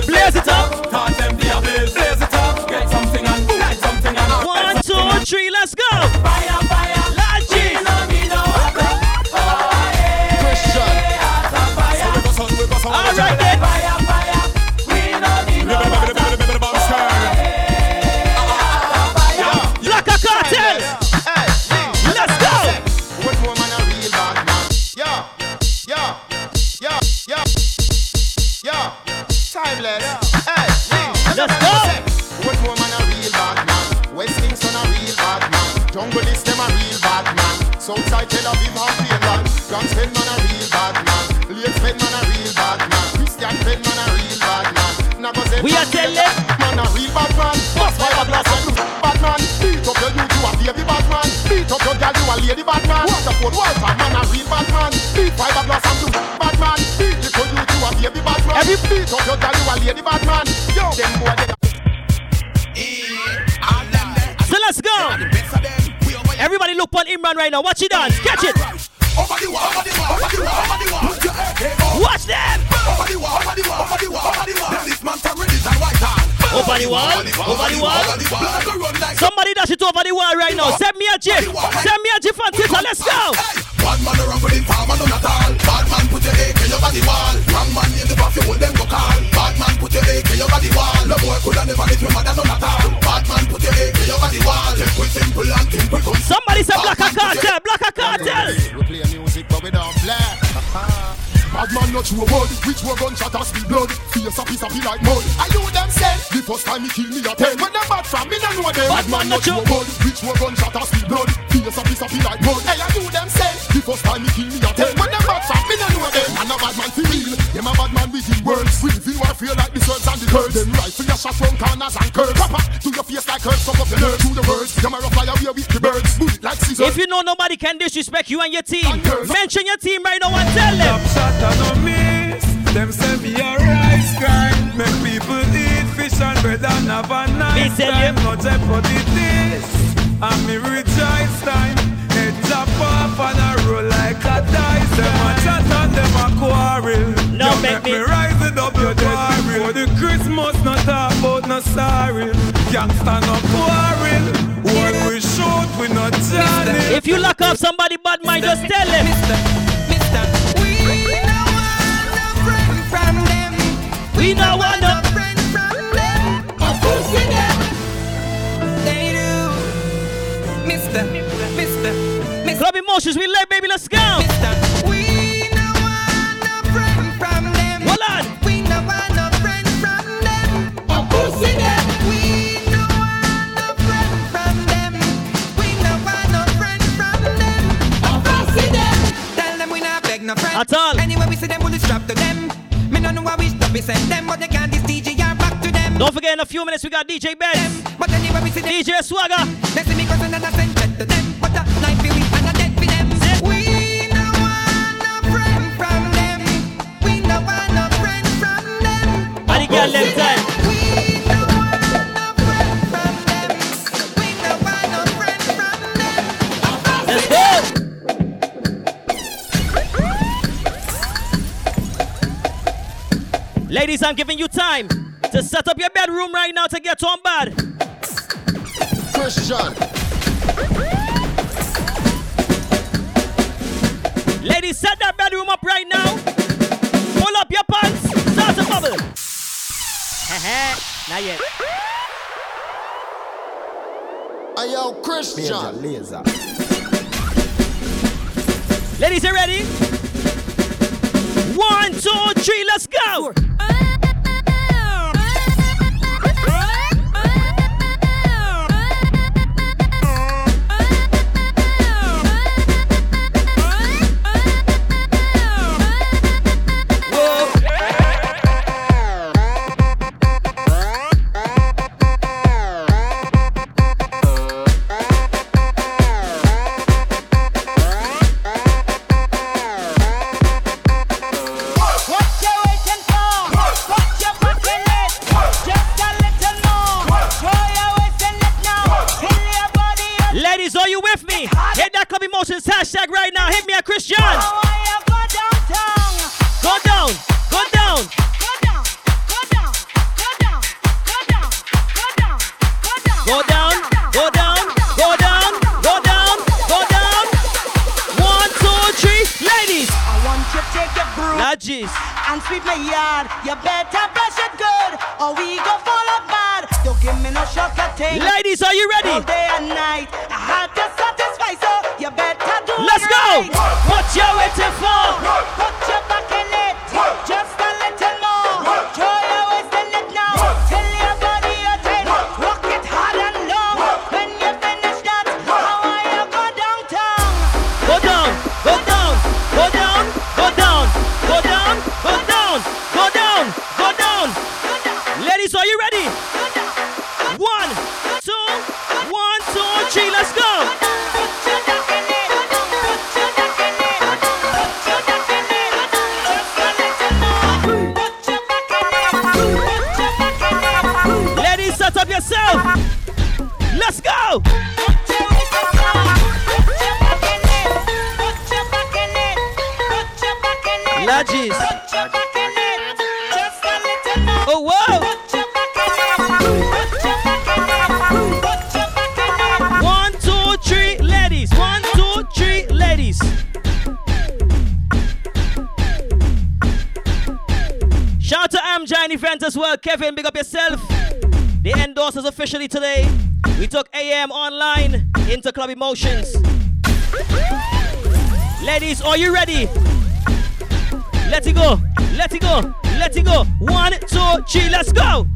Speaker 24: blaze.
Speaker 2: It up.
Speaker 24: Cause them
Speaker 2: the
Speaker 24: blaze
Speaker 2: it up.
Speaker 15: say the bad man. Man, a real bad man. Beat five and bad man. Beat the you a baby bad man.
Speaker 2: Every
Speaker 15: beat up your gal you a lady bad man. Yo, them boy they.
Speaker 2: So let's go. Everybody look on Imran right now. Watch he dance. Catch it. Watch them. Somebody dash it over the wall right now. Send me a gif. Send me a gif on Twitter. Let's go.
Speaker 15: Bad man around with him farmer none at all. Bad man put your AK over the wall. Wrong man in the you hold them go call. Bad man put your AK over the wall. No boy coulda never hit mother none at all. Bad man put your AK over the wall. Simple, simple and simple.
Speaker 2: Somebody say Black a Cartel, Black a Cartel
Speaker 15: man not true word Which were gunshot and speed blood. Face a piece of like mud. I you them say The first time he kill me a ten When them bad from me no know them. Bad man not true word Which were gunshot and speed blood. Face a piece of like mud. Hey I you them say The first time he kill And a bad man feel real Them a bad man with his words With feel war feel like the swords and the birds Them rifle your shot from corners and curves Papa to your face like curves Suck up the nerve to the words Them a rough fly away with the birds Bullet like scissors
Speaker 2: If you know nobody can disrespect you and your team Mention your team right now and tell them
Speaker 3: Shot and no miss. Them say me a rice grind. Make people eat fish and bread and have a nice time. No jeopardy this. And me rejoice time. Head chop off and I roll like a dice. Them a chat and them a quarrel.
Speaker 2: No,
Speaker 3: you
Speaker 2: make
Speaker 3: make
Speaker 2: me-
Speaker 3: me rise it up your dead before the Christmas. not talk about no sorry. Gangsta no quarrel. When we shoot, we no jamming.
Speaker 2: If you lock up somebody bad mind, just tell him. We no want no
Speaker 25: friend from them. Of course we them. They do. Mister, Mister, Mister.
Speaker 2: Club emotions, we let baby, let's go.
Speaker 25: We
Speaker 2: At all.
Speaker 25: Anyway we see them, we'll strap to them. Me no know how we stop we send them, but they can't this back to them.
Speaker 2: Don't forget in a few minutes we got DJ Ben.
Speaker 25: But anyway we see them.
Speaker 2: DJ Swagger.
Speaker 25: They see me cause and I send jet to them. But knife for we and a dead for them. We no want no friend from them. We no want no friend from them.
Speaker 2: How the girl them time? Ladies, I'm giving you time to set up your bedroom right now to get on bed.
Speaker 5: Chris John.
Speaker 2: Ladies, set that bedroom up right now. Pull up your pants. Start to bubble. Not yet.
Speaker 5: Ayo, Chris John.
Speaker 15: Laser.
Speaker 2: Ladies, you ready? One, two, three, let's go.
Speaker 25: What
Speaker 2: me? Hit that club emotions hashtag right now. Hit me a Chris John.
Speaker 25: Go downtown.
Speaker 2: Go down. Go down. Go down. Go down. Go down. Go down. Go down. One, two, three. Ladies.
Speaker 25: I want you to take your broom
Speaker 2: Lodges.
Speaker 25: and sweep my yard. You better brush it good, or we go fall apart. Don't give me no shortcut thing.
Speaker 2: Ladies, are you ready?
Speaker 25: All day and night, I had What's you
Speaker 2: waiting for? As well. Kevin, big up yourself. The endorsers officially today. We took AM online into Club Emotions. Ladies, are you ready? Let it go. Let it go. Let it go. One, two, three, let's go.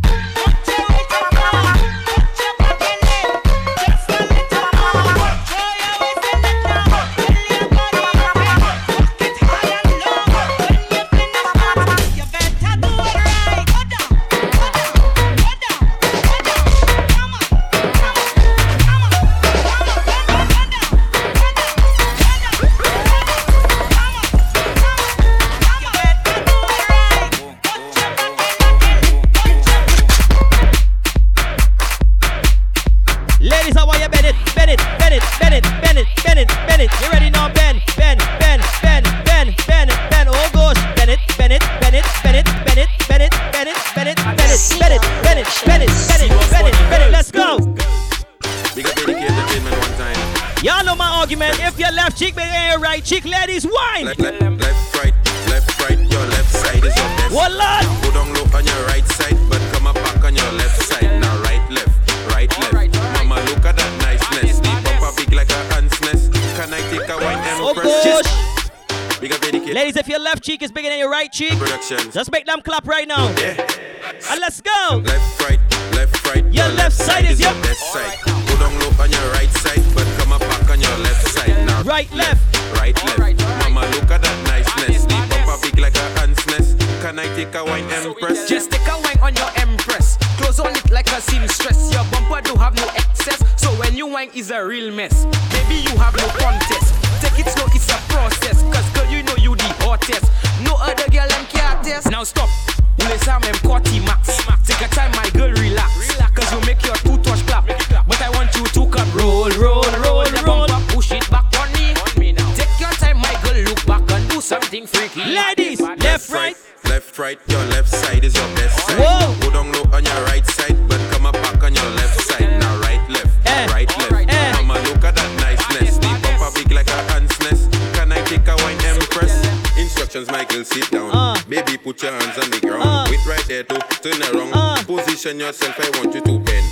Speaker 2: Left, right,
Speaker 26: your left side is your best side.
Speaker 2: Whoa.
Speaker 26: Go down low on your right side, but come up back on your left side. Now right, left,
Speaker 2: Eh.
Speaker 26: right, left. Mama, look at that niceness. The bumper big like a ant's nest. Can I take a wine and press? Instructions, Michael, sit down.
Speaker 2: Uh.
Speaker 26: Baby, put your hands on the ground.
Speaker 2: Uh.
Speaker 26: Wait right there to turn around.
Speaker 2: Uh.
Speaker 26: Position yourself. I want you to bend,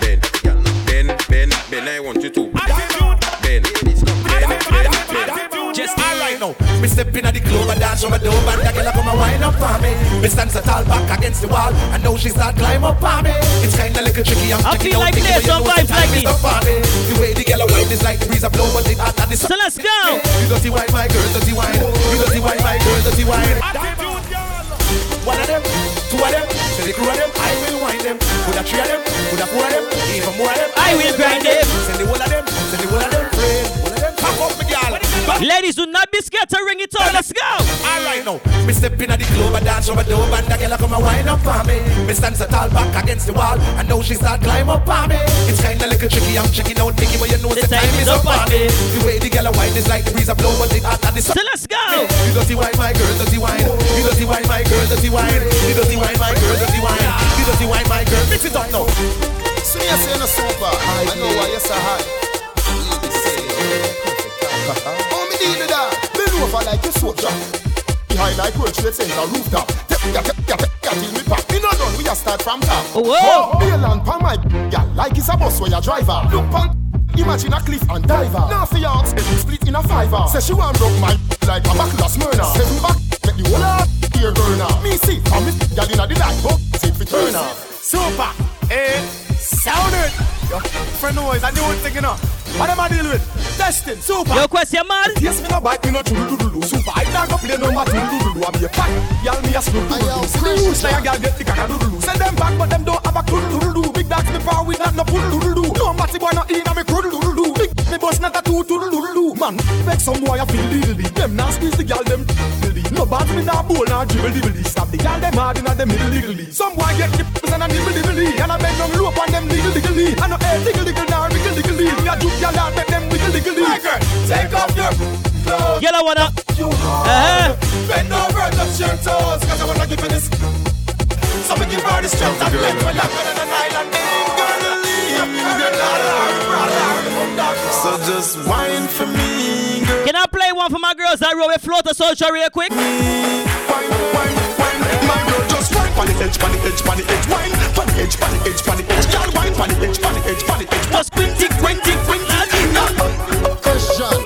Speaker 26: bend, bend, bend, bend. I want you to bend, bend, bend, bend.
Speaker 11: Just alright now. Me step in at the club and dance on my dope and the girl come and wind up on me. Me stand so tall back against the wall and now she start climb up on me. It's kinda little tricky. I'm
Speaker 2: I
Speaker 11: checking
Speaker 2: feel
Speaker 11: out
Speaker 2: like
Speaker 11: thinking,
Speaker 2: this,
Speaker 11: but
Speaker 2: some vibes like
Speaker 11: is up on me. The way the girl wind is like the breeze a blow, but it hot and the
Speaker 2: So let's go.
Speaker 11: You dirty wine, my girl, dirty wine. You dirty wine, my girl, dirty wine. One of them, two of them, say the crew of them, I will wind them. Put a three of them, put a four of them, even more of them.
Speaker 2: I will grind them.
Speaker 11: Send the whole of them, send the whole of them, friend. Whole of them, pack up, me girl.
Speaker 2: Ladies, do not be scared to ring it on. Let's go.
Speaker 11: Alright now, me step in at the club and dance over the dope and the girl come and wind up on me. Me stand so tall back against the wall and now she start climb up on me. It's kinda little tricky, I'm checking out Nicky, but you know the, time, is up on me. The way the girl wind is like the breeze a blow, but it hot and the sun.
Speaker 2: So let's go.
Speaker 11: You dirty wine, my girl, dirty wine. You dirty wine, my girl, dirty wine. You dirty wine, my girl, dirty wine. You dirty wine, my girl. Mix it up now.
Speaker 7: So you say no super. I know why you so hot. over like a soldier. Behind like World Trade Center rooftop. Tap, tap, tap, tap, tap, tap, till me pop. Me no done, we a start from top.
Speaker 2: Oh, whoa.
Speaker 7: Bail and pan my gal like it's a bus where you driver. Look pan. Imagine a cliff and diver. Now for your split in a fiver. Say she want broke my like a buckle of Smyrna. Seven back, make the whole of here burner. Me see, from me gal inna the light, but sit for turner.
Speaker 11: Super. Eh, sound it. Yo, friend noise, I new thing, you know. What am I dealing with? Testing, super.
Speaker 2: Your question, man.
Speaker 11: Yes, me no bite, me no doodle doodle Super, I not go play no more doodle doodle I be a pack, y'all me a screw doodle See the roots like a girl get the caca doodle Send them back, but them don't have a doodle doodle Big dogs me power with not no pull doodle doo No matty boy not in a me doodle doodle Big me boss not a two doodle doodle Man, beg some boy a feel diddly Them now squeeze the girl them diddly No bad me nah bowl nah dribble diddly Stop the girl them hard inna them middle diddly Some boy get the p***s and a nibble diddly And I bend down low on them diggle diggly And no head diggle diggle nah wiggle diggly Me juke y'all make them wiggle diggly My girl, take off your clothes
Speaker 2: Yellow one up.
Speaker 11: you hard.
Speaker 2: Uh-huh.
Speaker 11: Bend over, touch your toes, cause I wanna give you this. So we give her the strength and let her longer than an island. Ain't gonna leave your daughter, brother.
Speaker 27: So just wine for me,
Speaker 24: girl.
Speaker 2: Can I play one for my girls that roll with floater soldier real quick?
Speaker 4: My girl just wine pon the edge, pon the edge, pon the edge, wine pon the edge, pon the edge, pon the edge, girl wine pon the edge, pon the edge, pon the edge.
Speaker 2: Just quinty, quinty, quinty.
Speaker 4: Question.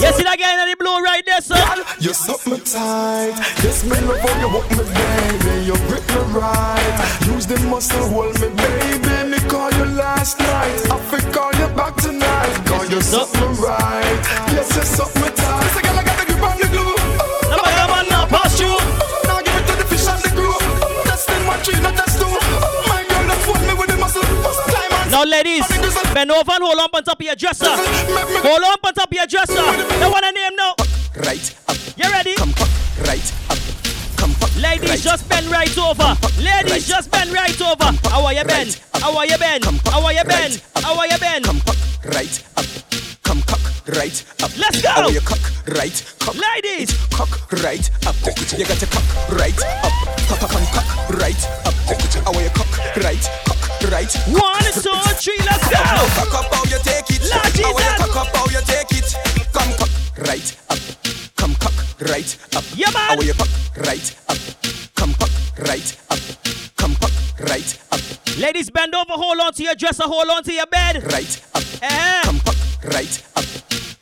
Speaker 2: You see that guy in the blue right there, sir?
Speaker 4: You suck me tight, yes me love how you walk me baby, you grip me right. Use the muscle hold me baby, me call you last night, I fi call you back tonight. Cause you suck me right, yes you suck me tight.
Speaker 2: Now, ladies, bend over and hold on on top of your dresser. Hold on on top of your dresser. That one a name now.
Speaker 24: Right up.
Speaker 2: You ready?
Speaker 24: Come up. Right up. Come up.
Speaker 2: Ladies,
Speaker 24: right.
Speaker 2: just bend right over. Ladies,
Speaker 24: Right.
Speaker 2: just bend right over. How are you bend? How are you bend? How are you bend? How are you bend?
Speaker 24: Come up. Right up. Come cock. Right up.
Speaker 2: Let's go.
Speaker 24: How are you cock? Right. Cock.
Speaker 2: Ladies.
Speaker 24: Cock. Right up. You got to cock. Right up. Cock. Come cock. Right up. How are you cock? Right. Cock. Right.
Speaker 2: One, two, three, let's go.
Speaker 24: Cock up how you take it.
Speaker 2: Lord
Speaker 24: How are you cock up how you take it? Come cock. Right up. Come cock. Right up.
Speaker 2: Yeah, man.
Speaker 24: How are you cock? Right up. Come cock. Right up. Come cock. Right up.
Speaker 2: Ladies, bend over, hold on to your dresser, hold on to your bed.
Speaker 24: Right up.
Speaker 2: Eh.
Speaker 24: Come cock. Right up.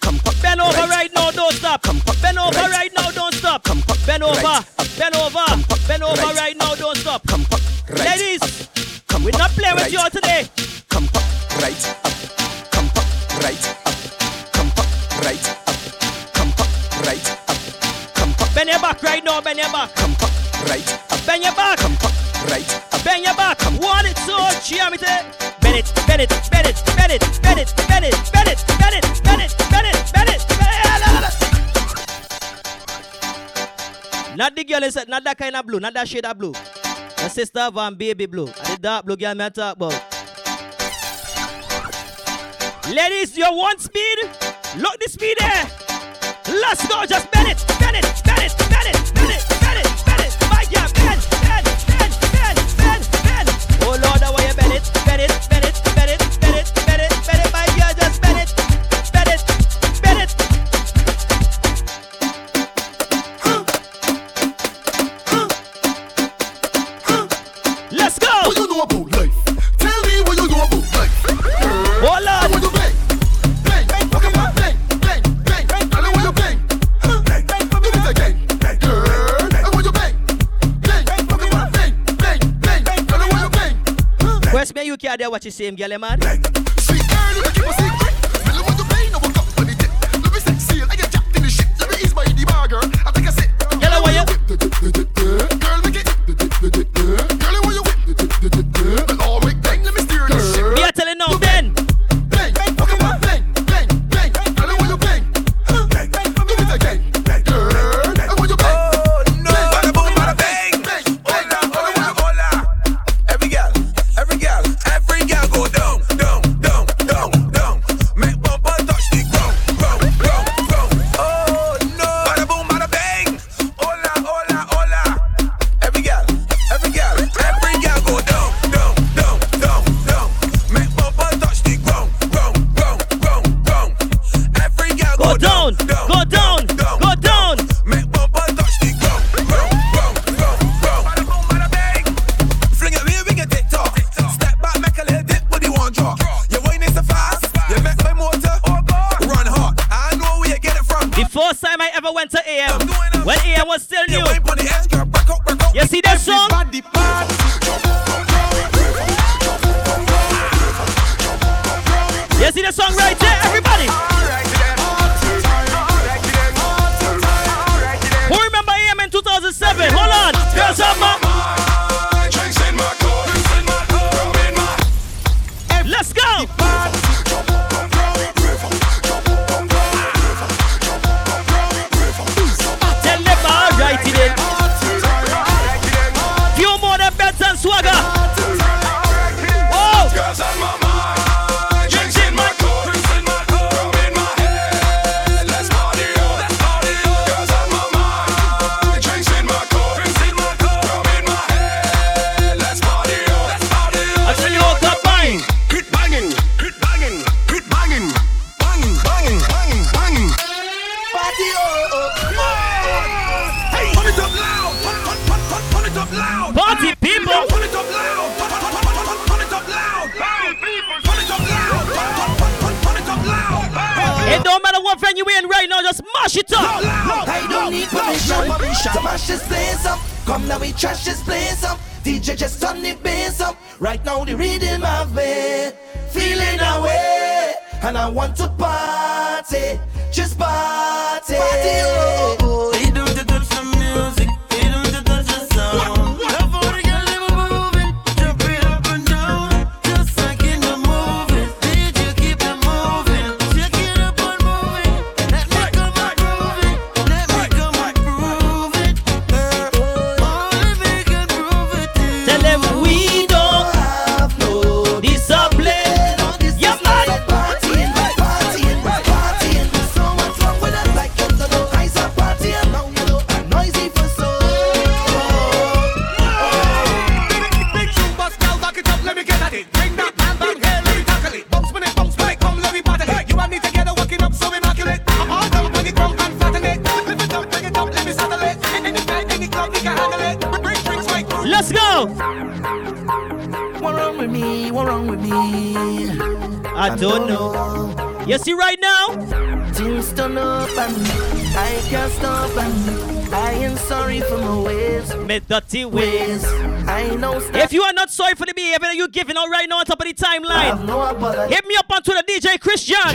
Speaker 24: Come cock.
Speaker 2: Bend over
Speaker 24: right
Speaker 2: right now, don't stop.
Speaker 24: Come cock.
Speaker 2: Bend over
Speaker 24: Right
Speaker 2: right now, don't stop.
Speaker 24: Come cock.
Speaker 2: Bend over,
Speaker 24: Right
Speaker 2: bend over, bend over
Speaker 24: Right
Speaker 2: now, don't stop.
Speaker 24: Come cock. Right
Speaker 2: Ladies,
Speaker 24: Come cock.
Speaker 2: not with
Speaker 24: Right
Speaker 2: you today.
Speaker 24: Come cock. Right up. Come cock. Right up. Come cock. Right up. Come cock. Right up. Come cock.
Speaker 2: Bend your back right now, bend your back.
Speaker 24: Come cock. Right up.
Speaker 2: Bend your back.
Speaker 24: Come cock. Right up.
Speaker 2: Bend your back. One, it, two, three, I'm it. Bend it, bend it, bend it, bend it, bend it, bend it, bend it, bend it, bend it, bend it, bend it. Not the girl inside, not that kind of blue, not that shade of blue. The sister van baby blue. And the dark blue girl me I talk about. Ladies, you want speed? Look the speed there. Let's go, just bend it, bend it, bend it, bend it, bend it, bend it, bend it. My girl, bend, bend, bend, bend, bend, bend. Oh Lord, how you bend it, bend it, bend it, Where's you can't there watch the same girl, eh, man?
Speaker 4: Sweet girl, you keep a secret. Tell what you bang. Now walk up on the. Let me sexy. I get jacked in the shit. Let me ease my the bar, girl. I take a sip.
Speaker 24: Girl, I you. It
Speaker 2: don't matter what venue we in right now, just mash it up.
Speaker 11: I don't need permission to mash this place up. Come now, we trash this place up. DJ just turn the bass up. Right now, the rhythm of it. Feeling away. And I want to party. Just party. Party, oh, oh,
Speaker 28: don't
Speaker 11: know. You
Speaker 2: see right now?
Speaker 11: Things up and I can't stop and I am sorry for my ways.
Speaker 2: Me dirty ways.
Speaker 11: Know
Speaker 2: If you are not sorry for the behavior you're giving out right now on top of the timeline,
Speaker 11: no
Speaker 2: hit me up on Twitter, DJ
Speaker 11: Chris John.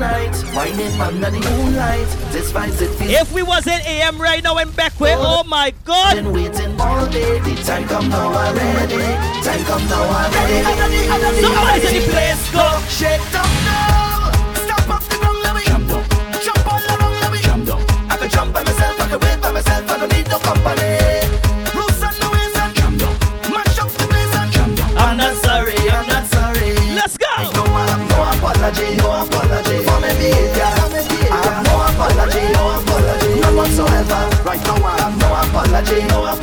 Speaker 11: Night, the moonlight. This vibes it feels.
Speaker 2: If we was in AM right now and back way, oh my God.
Speaker 11: Been waiting all day. The time come now already. Time come now already.
Speaker 2: Somebody's in the place, go.
Speaker 11: Shake down now. Stop up the ground, let me jump down. Jump all around, let me jump down. I can jump by myself, I can wait by myself. I don't need no company. Apology, no apology for my behavior. I have no apology, no apology, none whatsoever. Right now I have no apology, no apology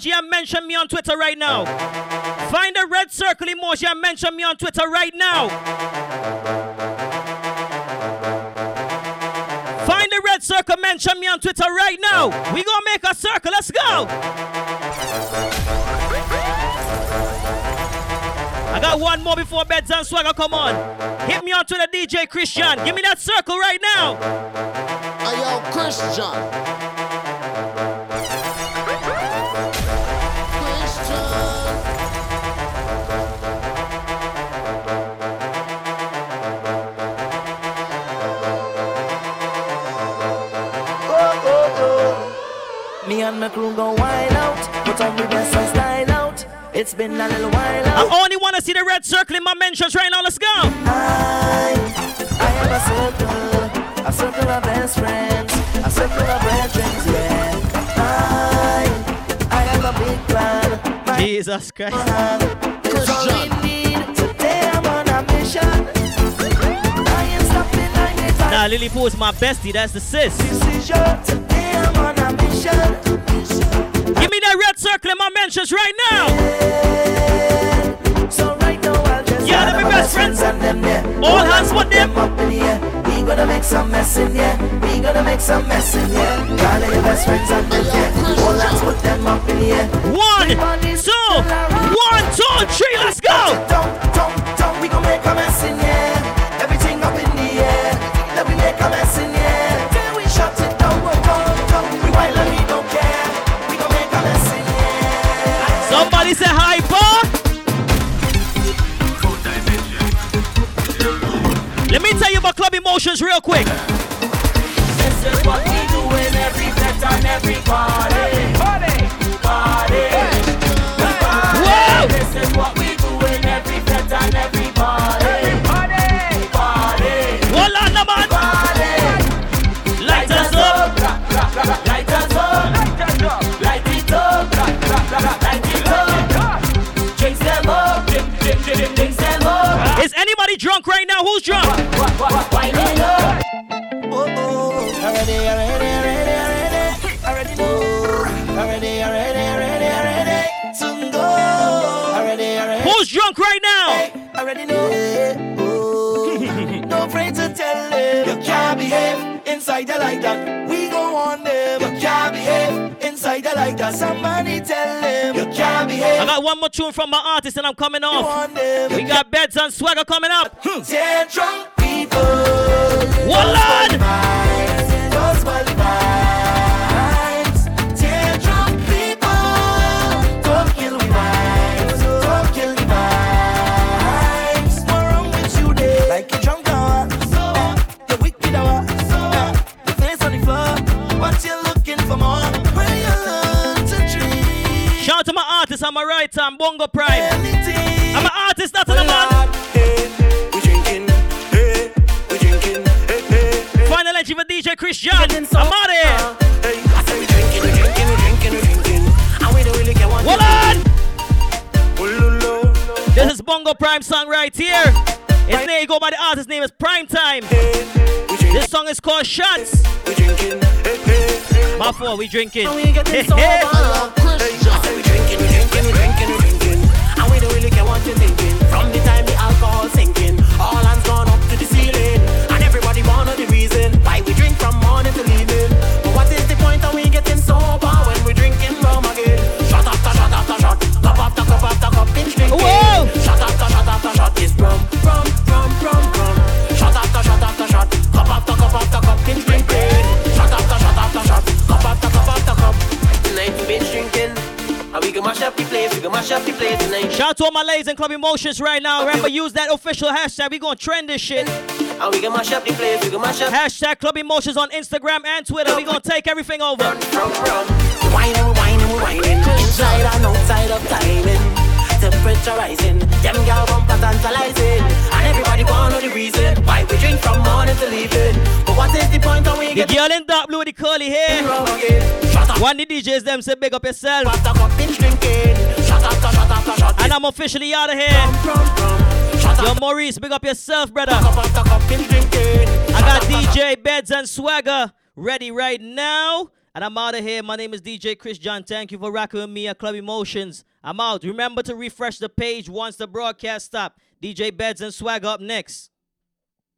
Speaker 2: emoji and mention me on Twitter right now. Find a red circle emoji and mention me on Twitter right now. Find a red circle, mention me on Twitter right now. We gonna make a circle. Let's go. I got one more before beds and swagger. Come on. Hit me on Twitter, DJ Chris John. Give me that circle right now.
Speaker 5: Ayo, Chris
Speaker 11: John. And my crew go wild out, put on the best and style out. It's been a little while
Speaker 2: I only want to see the red circle in my mentions right now. Let's go.
Speaker 11: I, I have a circle, a circle of best friends, a circle of brethren, yeah. I, I have a big plan. My
Speaker 2: Jesus Christ.
Speaker 11: It's all we need. Today I'm on a mission. I ain't stopping, I ain't tired.
Speaker 2: Nah, Lily Pooh is my bestie. That's the sis. Circle in my mentions right now.
Speaker 11: So right now I'll just
Speaker 2: Yeah,
Speaker 11: gather
Speaker 2: they're
Speaker 11: my
Speaker 2: my best friends.
Speaker 11: and them there.
Speaker 2: All hands put them.
Speaker 11: up in here. We gonna make some mess in here. We gonna make some mess in here. Gather your best friends and them there. All hands put them up in here.
Speaker 2: One, two, one, two, three. Let's emotions real quick.
Speaker 11: This is what we do in every every party.
Speaker 2: Whoa.
Speaker 11: Is
Speaker 2: anybody drunk
Speaker 9: right now?
Speaker 2: Who's drunk?
Speaker 9: Already know. Oh, no afraid to tell them you can't behave inside the like that. We go on them. You can't behave inside the like that. Somebody tell them you can't behave.
Speaker 2: I got one more tune from my artist and I'm coming off.
Speaker 9: them.
Speaker 2: We got beds and swagger coming up. Hmm.
Speaker 9: Ten drunk people.
Speaker 2: One lad.
Speaker 9: To
Speaker 2: my artist on my right hand, Bongo Prime. I'm an artist, that's the man. Final entry for DJ Chris John. I'm out here. Hold on. This is Bongo Prime song right here. His name go by the artist name is Prime Time. This song is called Shots. we're drinking My fault, we drinking. Hey, hey.
Speaker 11: From
Speaker 2: Whoa!
Speaker 11: Rum, rum, rum, rum. Tonight we drinking, and we mash up the place, we mash up the place tonight.
Speaker 2: Shout out to all my ladies in Club Emotions right now. Remember, use that official hashtag. We gonna trend this shit.
Speaker 11: And we can mash up the place, we can mash up.
Speaker 2: Hashtag Club Emotions on Instagram and Twitter. We gonna take everything over.
Speaker 11: Whining, we whining, we whining. Inside and outside of timing. Temperature rising. Them girl bumper tantalizing. And everybody wanna know the reason why we drink from morning till evening. But what is the point of we
Speaker 2: The
Speaker 11: get
Speaker 2: girl in dark blue with the curly hair. One the DJs them say big up yourself.
Speaker 11: After cup binge drinking. Shot after shot after shot.
Speaker 2: And I'm officially out of here. Yo, Maurice, big up yourself, brother.
Speaker 11: Cup after cup binge drinking.
Speaker 2: I got DJ Beds and Swagger ready right now. And I'm out of here. My name is DJ Chris John. Thank you for rocking with me at Club Emotions. I'm out. Remember to refresh the page once the broadcast stop. DJ Beds and Swag up next.